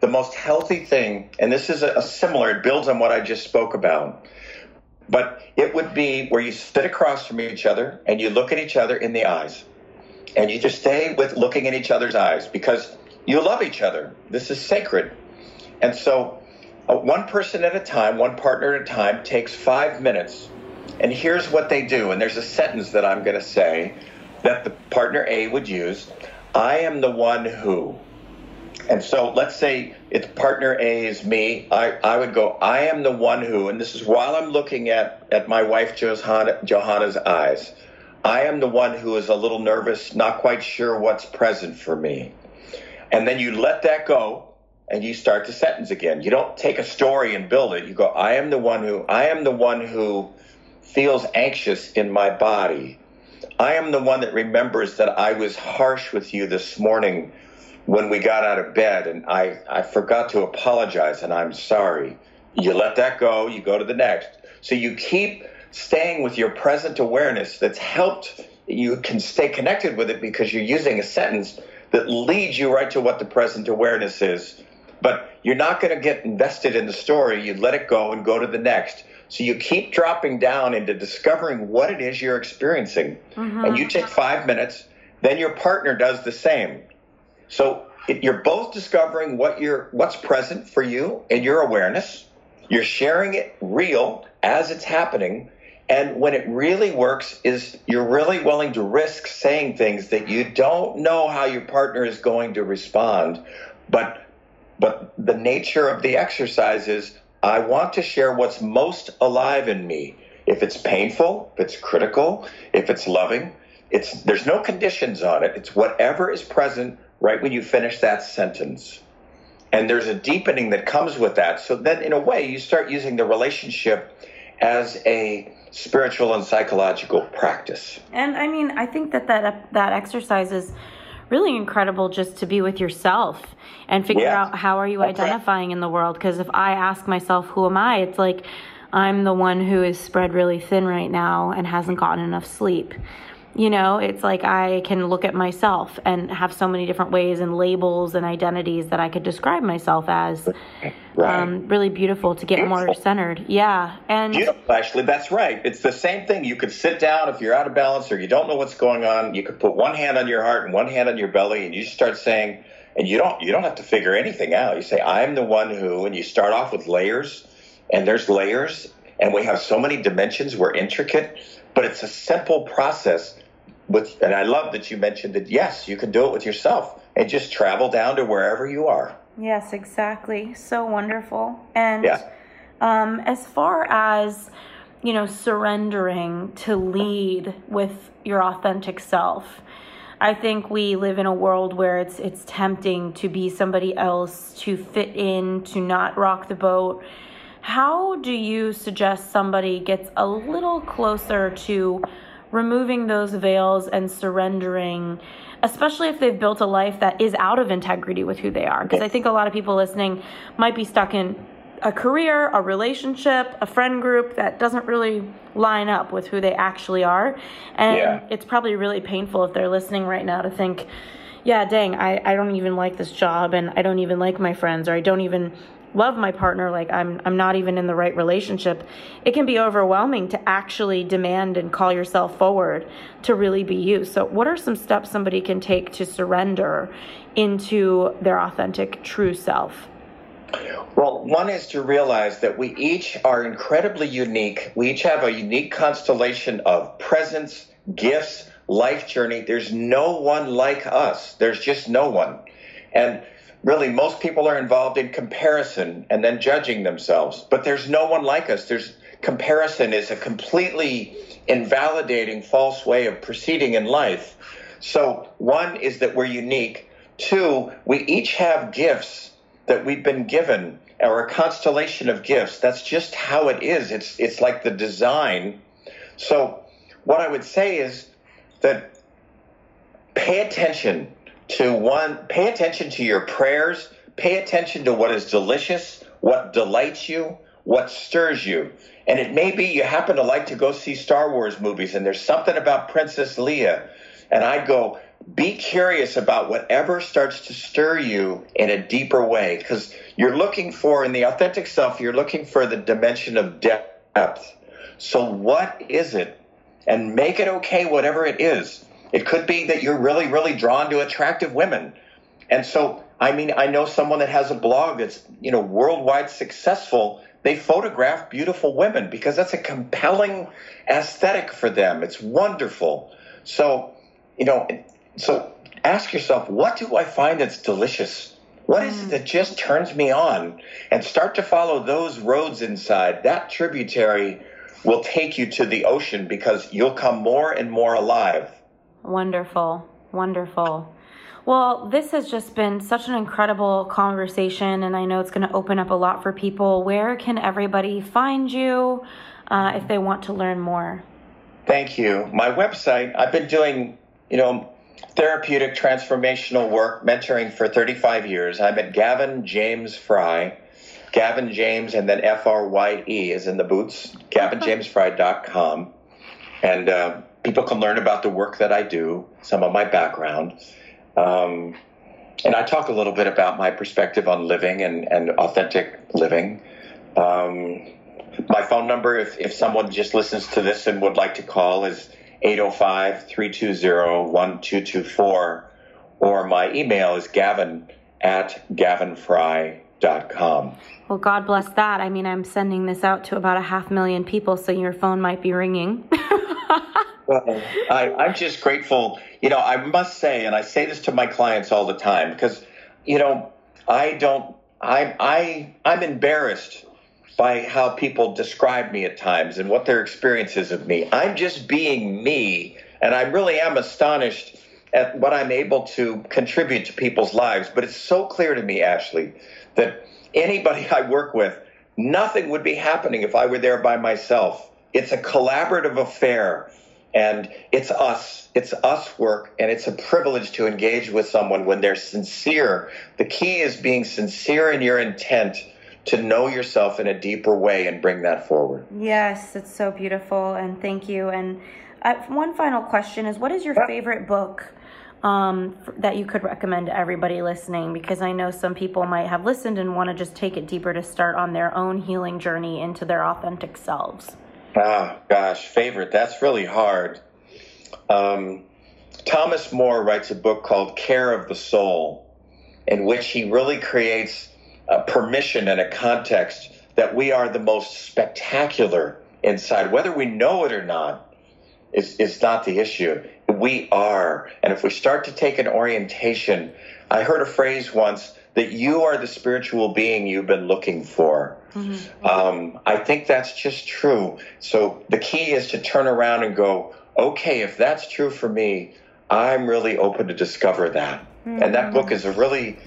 the most healthy thing, and this is a, a similar, it builds on what I just spoke about, but it would be where you sit across from each other and you look at each other in the eyes. And you just stay with looking in each other's eyes because you love each other. This is sacred. And so, Uh, one person at a time, one partner at a time, takes five minutes. And here's what they do. And there's a sentence that I'm going to say that the partner A would use I am the one who. And so let's say it's partner A is me. I, I would go, I am the one who, and this is while I'm looking at, at my wife Johanna, Johanna's eyes. I am the one who is a little nervous, not quite sure what's present for me. And then you let that go and you start the sentence again. You don't take a story and build it. You go, I am the one who, I am the one who feels anxious in my body. I am the one that remembers that I was harsh with you this morning when we got out of bed and I, I forgot to apologize and I'm sorry. You let that go, you go to the next. So you keep staying with your present awareness that's helped you can stay connected with it because you're using a sentence that leads you right to what the present awareness is. But you're not going to get invested in the story. You let it go and go to the next. So you keep dropping down into discovering what it is you're experiencing. Mm-hmm. And you take five minutes, then your partner does the same. So it, you're both discovering what you're, what's present for you in your awareness. You're sharing it real as it's happening. And when it really works is you're really willing to risk saying things that you don't know how your partner is going to respond. But, but the nature of the exercise is I want to share what's most alive in me. If it's painful, if it's critical, if it's loving, it's, there's no conditions on it. It's whatever is present right when you finish that sentence. And there's a deepening that comes with that. So then, in a way, you start using the relationship as a spiritual and psychological practice. And I mean, I think that that, that exercise is really incredible just to be with yourself and figure yeah. out how are you identifying in the world. Because if i ask myself who am i? It's like i'm the one who is spread really thin right now and hasn't gotten enough sleep you know, it's like I can look at myself and have so many different ways and labels and identities that I could describe myself as. Right. Um, really beautiful to get beautiful. more centered. Yeah. And beautiful, actually, that's right. It's the same thing. You could sit down if you're out of balance or you don't know what's going on. You could put one hand on your heart and one hand on your belly, and you start saying, and you don't you don't have to figure anything out. You say, "I'm the one who," and you start off with layers, and there's layers, and we have so many dimensions. We're intricate, but it's a simple process with, and I love that you mentioned that yes, you can do it with yourself and just travel down to wherever you are. Yes, exactly. So wonderful. And yeah. um, as far as you know, surrendering to lead with your authentic self. I think we live in a world where it's it's tempting to be somebody else, to fit in, to not rock the boat. How do you suggest somebody gets a little closer to removing those veils and surrendering, especially if they've built a life that is out of integrity with who they are. Because I think a lot of people listening might be stuck in a career, a relationship, a friend group that doesn't really line up with who they actually are. And yeah. it's probably really painful if they're listening right now to think, yeah, dang, I, I don't even like this job and I don't even like my friends or I don't even love my partner like I'm I'm not even in the right relationship, it can be overwhelming to actually demand and call yourself forward to really be you. So what are some steps somebody can take to surrender into their authentic true self? Well, one is to realize that we each are incredibly unique. We each have a unique constellation of presence, gifts, life journey. There's no one like us. There's just no one. And really most people are involved in comparison and then judging themselves. But there's no one like us. There's comparison is a completely invalidating false way of proceeding in life. So one is that we're unique. Two we each have gifts that we've been given or a constellation of gifts. That's just how it is. It's it's like the design. So what i would say is that pay attention to one, pay attention to your prayers, pay attention to what is delicious, what delights you, what stirs you. And it may be you happen to like to go see Star Wars movies and there's something about Princess Leia. And I go, be curious about whatever starts to stir you in a deeper way because you're looking for, in the authentic self, you're looking for the dimension of depth. So, what is it? And make it okay, whatever it is. It could be that you're really, really drawn to attractive women. And so, I mean, I know someone that has a blog that's, you know, worldwide successful. They photograph beautiful women because that's a compelling aesthetic for them. It's wonderful. So, you know, so ask yourself, what do I find that's delicious? What is it mm. that just turns me on? And start to follow those roads inside. That tributary will take you to the ocean because you'll come more and more alive. Wonderful. Wonderful. Well, this has just been such an incredible conversation, and I know it's going to open up a lot for people. Where can everybody find you uh, if they want to learn more? Thank you. My website, I've been doing, you know, therapeutic transformational work, mentoring for 35 years. I'm at Gavin James Frye. Gavin James and then F R Y E is in the boots, gavinjamesfrye.com. And uh, people can learn about the work that I do, some of my background. Um, and I talk a little bit about my perspective on living and, and authentic living. Um, my phone number, if, if someone just listens to this and would like to call, is 805 320 1224. Or my email is gavin at gavinfrye.com. Well, God bless that. I mean, I'm sending this out to about a half million people, so your phone might be ringing. I, I'm just grateful. You know, I must say, and I say this to my clients all the time because, you know, I don't. I I I'm embarrassed by how people describe me at times and what their experience is of me. I'm just being me, and I really am astonished at what I'm able to contribute to people's lives. But it's so clear to me, Ashley, that anybody I work with, nothing would be happening if I were there by myself. it's a collaborative affair and it's us it's us work and it's a privilege to engage with someone when they're sincere the key is being sincere in your intent to know yourself in a deeper way and bring that forward yes it's so beautiful and thank you and uh, one final question is what is your favorite book um, that you could recommend to everybody listening? Because I know some people might have listened and want to just take it deeper to start on their own healing journey into their authentic selves. Oh, gosh, favorite. That's really hard. Um, Thomas Moore writes a book called Care of the Soul, in which he really creates a permission and a context that we are the most spectacular inside. Whether we know it or not is, is not the issue. We are. And if we start to take an orientation, I heard a phrase once that you are the spiritual being you've been looking for. Mm-hmm. Um, I think that's just true. So the key is to turn around and go, okay, if that's true for me, I'm really open to discover that. Mm-hmm. And that book is a really,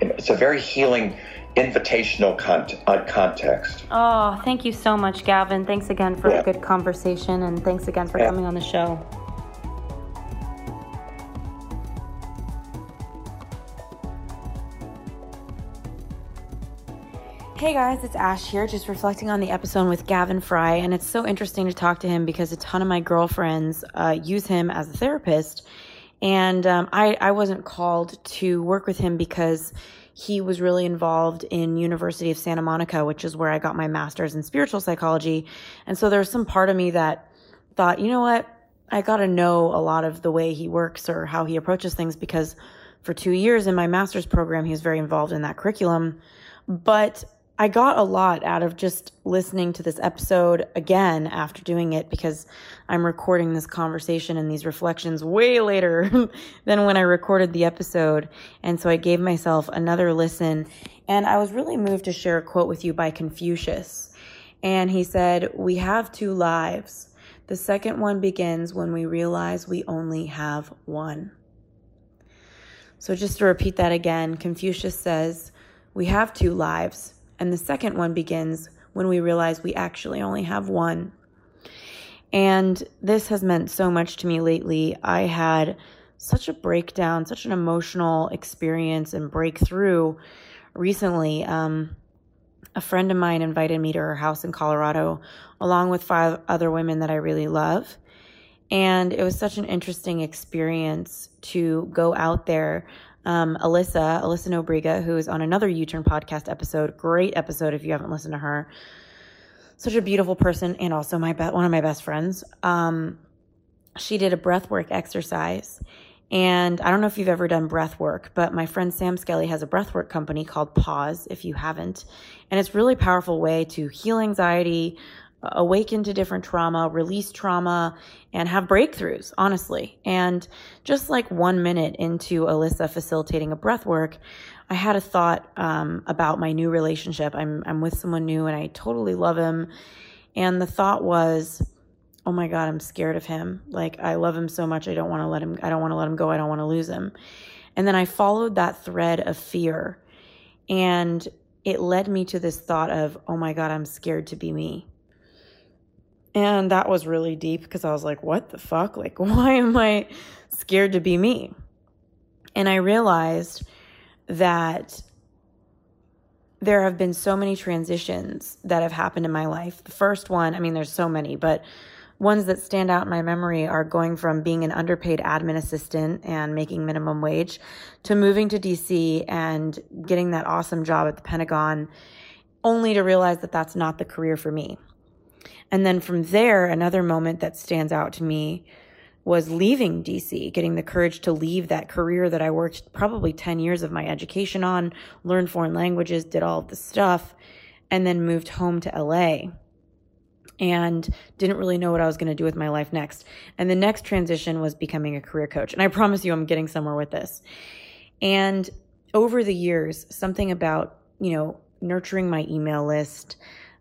it's a very healing, invitational con- uh, context. Oh, thank you so much, Gavin. Thanks again for yeah. a good conversation, and thanks again for yeah. coming on the show. Hey guys, it's Ash here, just reflecting on the episode with Gavin Frye. And it's so interesting to talk to him because a ton of my girlfriends uh, use him as a therapist. And um, I, I wasn't called to work with him because he was really involved in University of Santa Monica, which is where I got my master's in spiritual psychology. And so there was some part of me that thought, you know what? I got to know a lot of the way he works or how he approaches things because for two years in my master's program, he was very involved in that curriculum. But I got a lot out of just listening to this episode again after doing it because I'm recording this conversation and these reflections way later than when I recorded the episode. And so I gave myself another listen and I was really moved to share a quote with you by Confucius. And he said, We have two lives. The second one begins when we realize we only have one. So just to repeat that again, Confucius says, We have two lives. And the second one begins when we realize we actually only have one. And this has meant so much to me lately. I had such a breakdown, such an emotional experience and breakthrough recently. Um, a friend of mine invited me to her house in Colorado, along with five other women that I really love. And it was such an interesting experience to go out there um, Alyssa, Alyssa Nobriga, who is on another YouTurn podcast episode. Great episode if you haven't listened to her. Such a beautiful person and also my be- one of my best friends. Um, she did a breathwork exercise. And I don't know if you've ever done breath work, but my friend Sam Skelly has a breathwork company called Pause, if you haven't. And it's really powerful way to heal anxiety, awaken to different trauma, release trauma, and have breakthroughs, honestly. And just like one minute into Alyssa facilitating a breath work, I had a thought um, about my new relationship. I'm, I'm with someone new and I totally love him. And the thought was, oh my God, I'm scared of him. Like, I love him so much. I don't want to let him, I don't want to let him go. I don't want to lose him. And then I followed that thread of fear. And it led me to this thought of, oh my God, I'm scared to be me. And that was really deep because I was like, what the fuck? Like, why am I scared to be me? And I realized that there have been so many transitions that have happened in my life. The first one, I mean, there's so many, but ones that stand out in my memory are going from being an underpaid admin assistant and making minimum wage to moving to DC and getting that awesome job at the Pentagon, only to realize that that's not the career for me. And then from there, another moment that stands out to me was leaving DC, getting the courage to leave that career that I worked probably 10 years of my education on, learned foreign languages, did all of the stuff, and then moved home to LA and didn't really know what I was going to do with my life next. And the next transition was becoming a career coach. And I promise you, I'm getting somewhere with this. And over the years, something about, you know, nurturing my email list,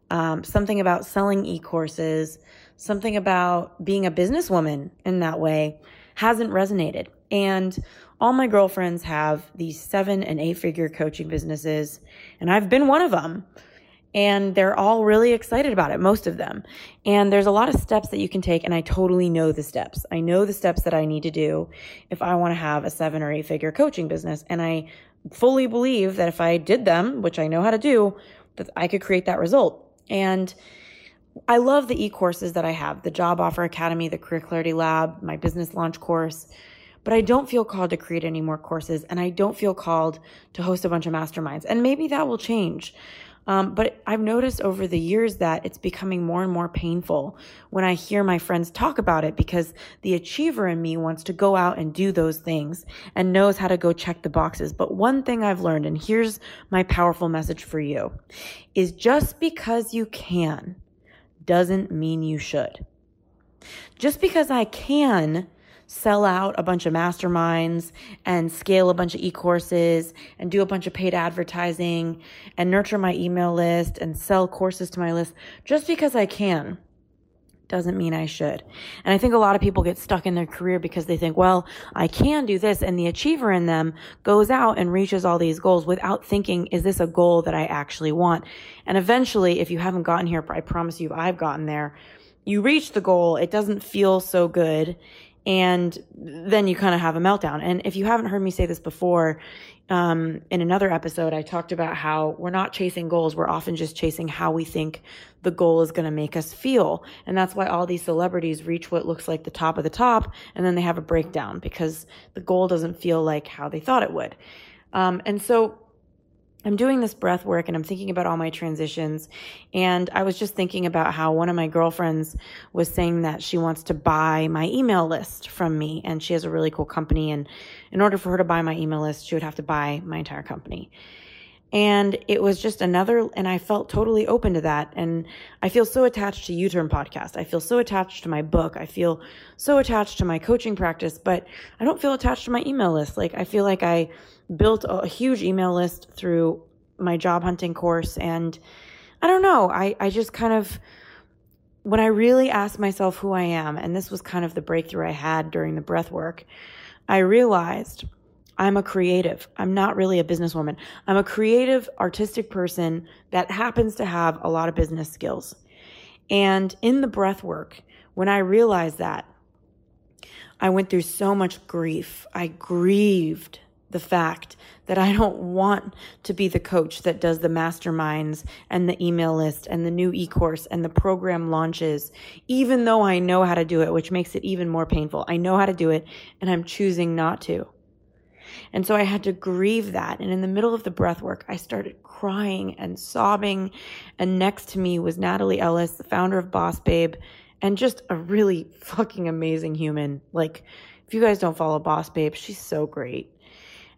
um, something about selling e courses, something about being a businesswoman in that way hasn't resonated. And all my girlfriends have these seven and eight figure coaching businesses, and I've been one of them. and they're all really excited about it, most of them. And there's a lot of steps that you can take, and I totally know the steps. I know the steps that I need to do if I want to have a seven or eight figure coaching business. And I fully believe that if I did them, which I know how to do, that I could create that result. And I love the e courses that I have the Job Offer Academy, the Career Clarity Lab, my business launch course. But I don't feel called to create any more courses and I don't feel called to host a bunch of masterminds. And maybe that will change. Um, but I've noticed over the years that it's becoming more and more painful when I hear my friends talk about it because the achiever in me wants to go out and do those things and knows how to go check the boxes. But one thing I've learned, and here's my powerful message for you, is just because you can doesn't mean you should. Just because I can sell out a bunch of masterminds and scale a bunch of e-courses and do a bunch of paid advertising and nurture my email list and sell courses to my list just because I can doesn't mean I should. And I think a lot of people get stuck in their career because they think, well, I can do this. And the achiever in them goes out and reaches all these goals without thinking, is this a goal that I actually want? And eventually, if you haven't gotten here, I promise you, I've gotten there. You reach the goal. It doesn't feel so good and then you kind of have a meltdown. And if you haven't heard me say this before, um, in another episode, I talked about how we're not chasing goals. We're often just chasing how we think the goal is going to make us feel. And that's why all these celebrities reach what looks like the top of the top and then they have a breakdown because the goal doesn't feel like how they thought it would. Um, and so I'm doing this breath work and I'm thinking about all my transitions. And I was just thinking about how one of my girlfriends was saying that she wants to buy my email list from me. And she has a really cool company. And in order for her to buy my email list, she would have to buy my entire company. And it was just another, and I felt totally open to that. And I feel so attached to YouTurn podcast. I feel so attached to my book. I feel so attached to my coaching practice, but I don't feel attached to my email list. Like, I feel like I, built a huge email list through my job hunting course. And I don't know, I, I just kind of, when I really asked myself who I am, and this was kind of the breakthrough I had during the breath work, I realized I'm a creative. I'm not really a businesswoman. I'm a creative, artistic person that happens to have a lot of business skills. And in the breath work, when I realized that, I went through so much grief. I grieved the fact that I don't want to be the coach that does the masterminds and the email list and the new e course and the program launches, even though I know how to do it, which makes it even more painful. I know how to do it and I'm choosing not to. And so I had to grieve that. And in the middle of the breath work, I started crying and sobbing. And next to me was Natalie Ellis, the founder of Boss Babe, and just a really fucking amazing human. Like, if you guys don't follow Boss Babe, she's so great.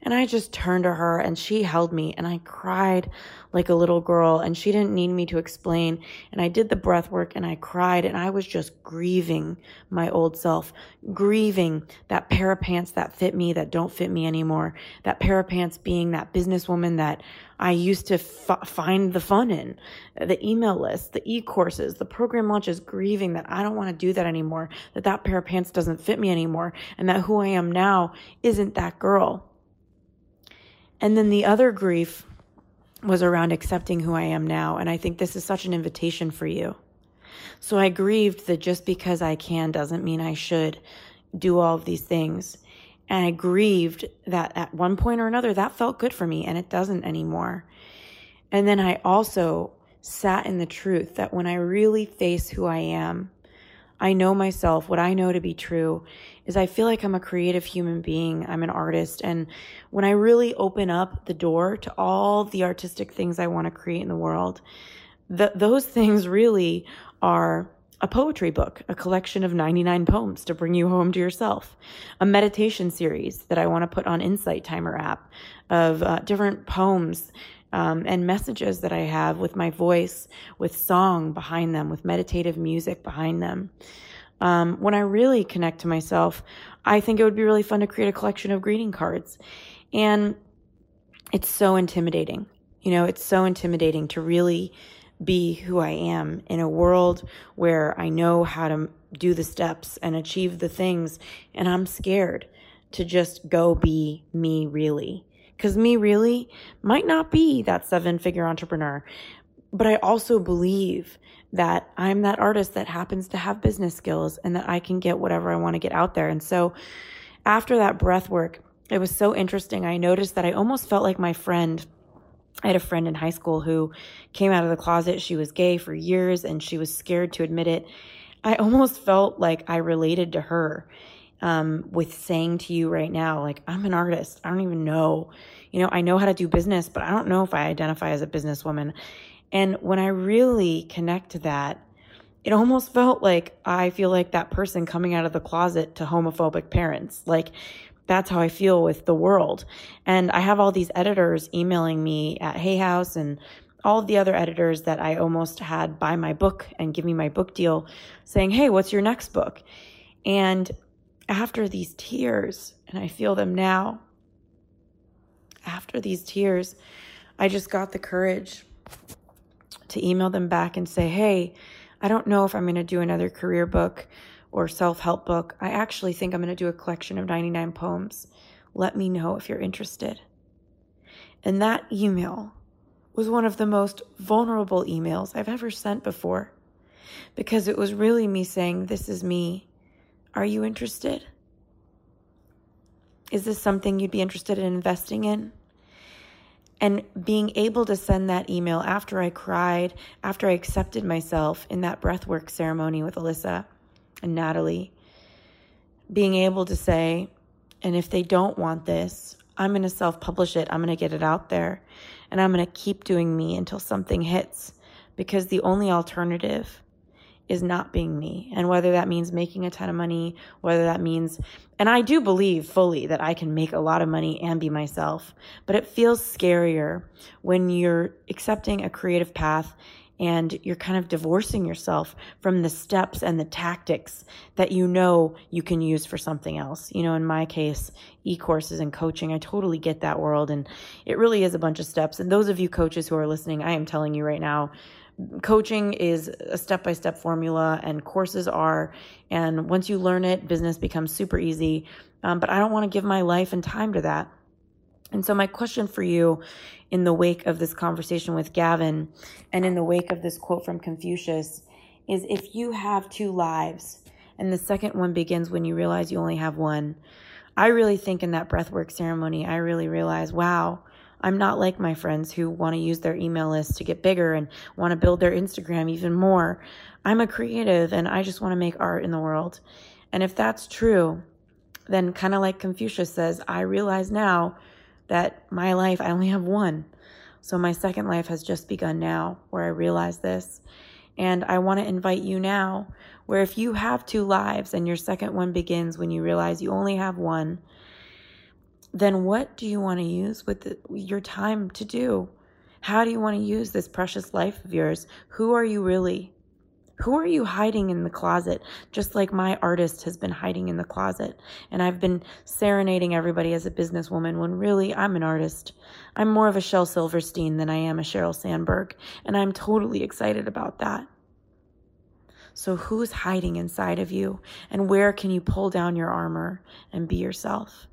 And I just turned to her and she held me and I cried like a little girl and she didn't need me to explain. And I did the breath work and I cried and I was just grieving my old self, grieving that pair of pants that fit me that don't fit me anymore. That pair of pants being that businesswoman that I used to f- find the fun in, the email list, the e-courses, the program launches, grieving that I don't want to do that anymore, that that pair of pants doesn't fit me anymore, and that who I am now isn't that girl. And then the other grief was around accepting who I am now. And I think this is such an invitation for you. So I grieved that just because I can doesn't mean I should do all of these things. And I grieved that at one point or another, that felt good for me and it doesn't anymore. And then I also sat in the truth that when I really face who I am, I know myself, what I know to be true is I feel like I'm a creative human being. I'm an artist. And when I really open up the door to all the artistic things I want to create in the world, th- those things really are a poetry book, a collection of 99 poems to bring you home to yourself, a meditation series that I want to put on Insight Timer app of uh, different poems um, and messages that I have with my voice, with song behind them, with meditative music behind them. Um, when I really connect to myself, I think it would be really fun to create a collection of greeting cards. And it's so intimidating. You know, it's so intimidating to really be who I am in a world where I know how to do the steps and achieve the things. And I'm scared to just go be me really. Because me really might not be that seven figure entrepreneur. but I also believe that I'm that artist that happens to have business skills and that I can get whatever I want to get out there. And so after that breath work, it was so interesting. I noticed that I almost felt like my friend. I had a friend in high school who came out of the closet. She was gay for years and she was scared to admit it. I almost felt like I related to her um, with saying to you right now, like, I'm an artist. I don't even know. You know, I know how to do business, but I don't know if I identify as a businesswoman. And when I really connect to that, it almost felt like I feel like that person coming out of the closet to homophobic parents. Like, that's how I feel with the world. And I have all these editors emailing me at Hay House and all of the other editors that I almost had buy my book and give me my book deal saying, Hey, what's your next book? And after these tears, and I feel them now, after these tears, I just got the courage to email them back and say, Hey, I don't know if I'm going to do another career book or self help book. I actually think I'm going to do a collection of 99 poems. Let me know if you're interested. And that email was one of the most vulnerable emails I've ever sent before because it was really me saying, This is me. Are you interested? Is this something you'd be interested in investing in? And being able to send that email after I cried, after I accepted myself in that breathwork ceremony with Alyssa and Natalie, being able to say, and if they don't want this, I'm going to self publish it. I'm going to get it out there. And I'm going to keep doing me until something hits because the only alternative is not being me. And whether that means making a ton of money, whether that means, and I do believe fully that I can make a lot of money and be myself, but it feels scarier when you're accepting a creative path and you're kind of divorcing yourself from the steps and the tactics that you know you can use for something else. You know, in my case, e courses and coaching, I totally get that world. And it really is a bunch of steps. And those of you coaches who are listening, I am telling you right now, coaching is a step by step formula and courses are. And once you learn it, business becomes super easy. Um, but I don't want to give my life and time to that. And so, my question for you in the wake of this conversation with Gavin and in the wake of this quote from Confucius is if you have two lives and the second one begins when you realize you only have one, I really think in that breathwork ceremony, I really realized, wow, I'm not like my friends who want to use their email list to get bigger and want to build their Instagram even more. I'm a creative and I just want to make art in the world. And if that's true, then kind of like Confucius says, I realize now that my life, I only have one. So my second life has just begun now where I realize this. And I want to invite you now, where if you have two lives and your second one begins when you realize you only have one, then what do you want to use with the, your time to do? How do you want to use this precious life of yours? Who are you really? Who are you hiding in the closet? Just like my artist has been hiding in the closet. And I've been serenading everybody as a businesswoman when really I'm an artist. I'm more of a Shel Silverstein than I am a Sheryl Sandberg. And I'm totally excited about that. So, who's hiding inside of you? And where can you pull down your armor and be yourself?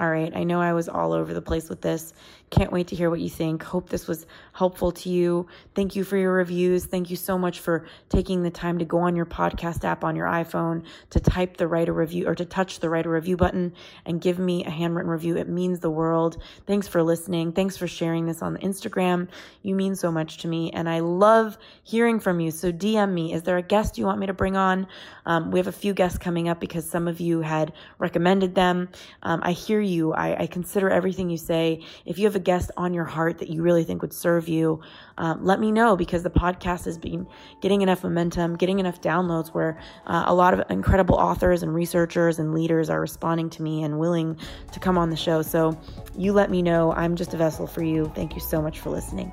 All right. I know I was all over the place with this. Can't wait to hear what you think. Hope this was helpful to you. Thank you for your reviews. Thank you so much for taking the time to go on your podcast app on your iPhone to type the write a review or to touch the write a review button and give me a handwritten review. It means the world. Thanks for listening. Thanks for sharing this on Instagram. You mean so much to me and I love hearing from you. So DM me. Is there a guest you want me to bring on? Um, we have a few guests coming up because some of you had recommended them. Um, I hear you. I, I consider everything you say. If you have a guest on your heart that you really think would serve you, um, let me know because the podcast has been getting enough momentum, getting enough downloads where uh, a lot of incredible authors and researchers and leaders are responding to me and willing to come on the show. So you let me know. I'm just a vessel for you. Thank you so much for listening.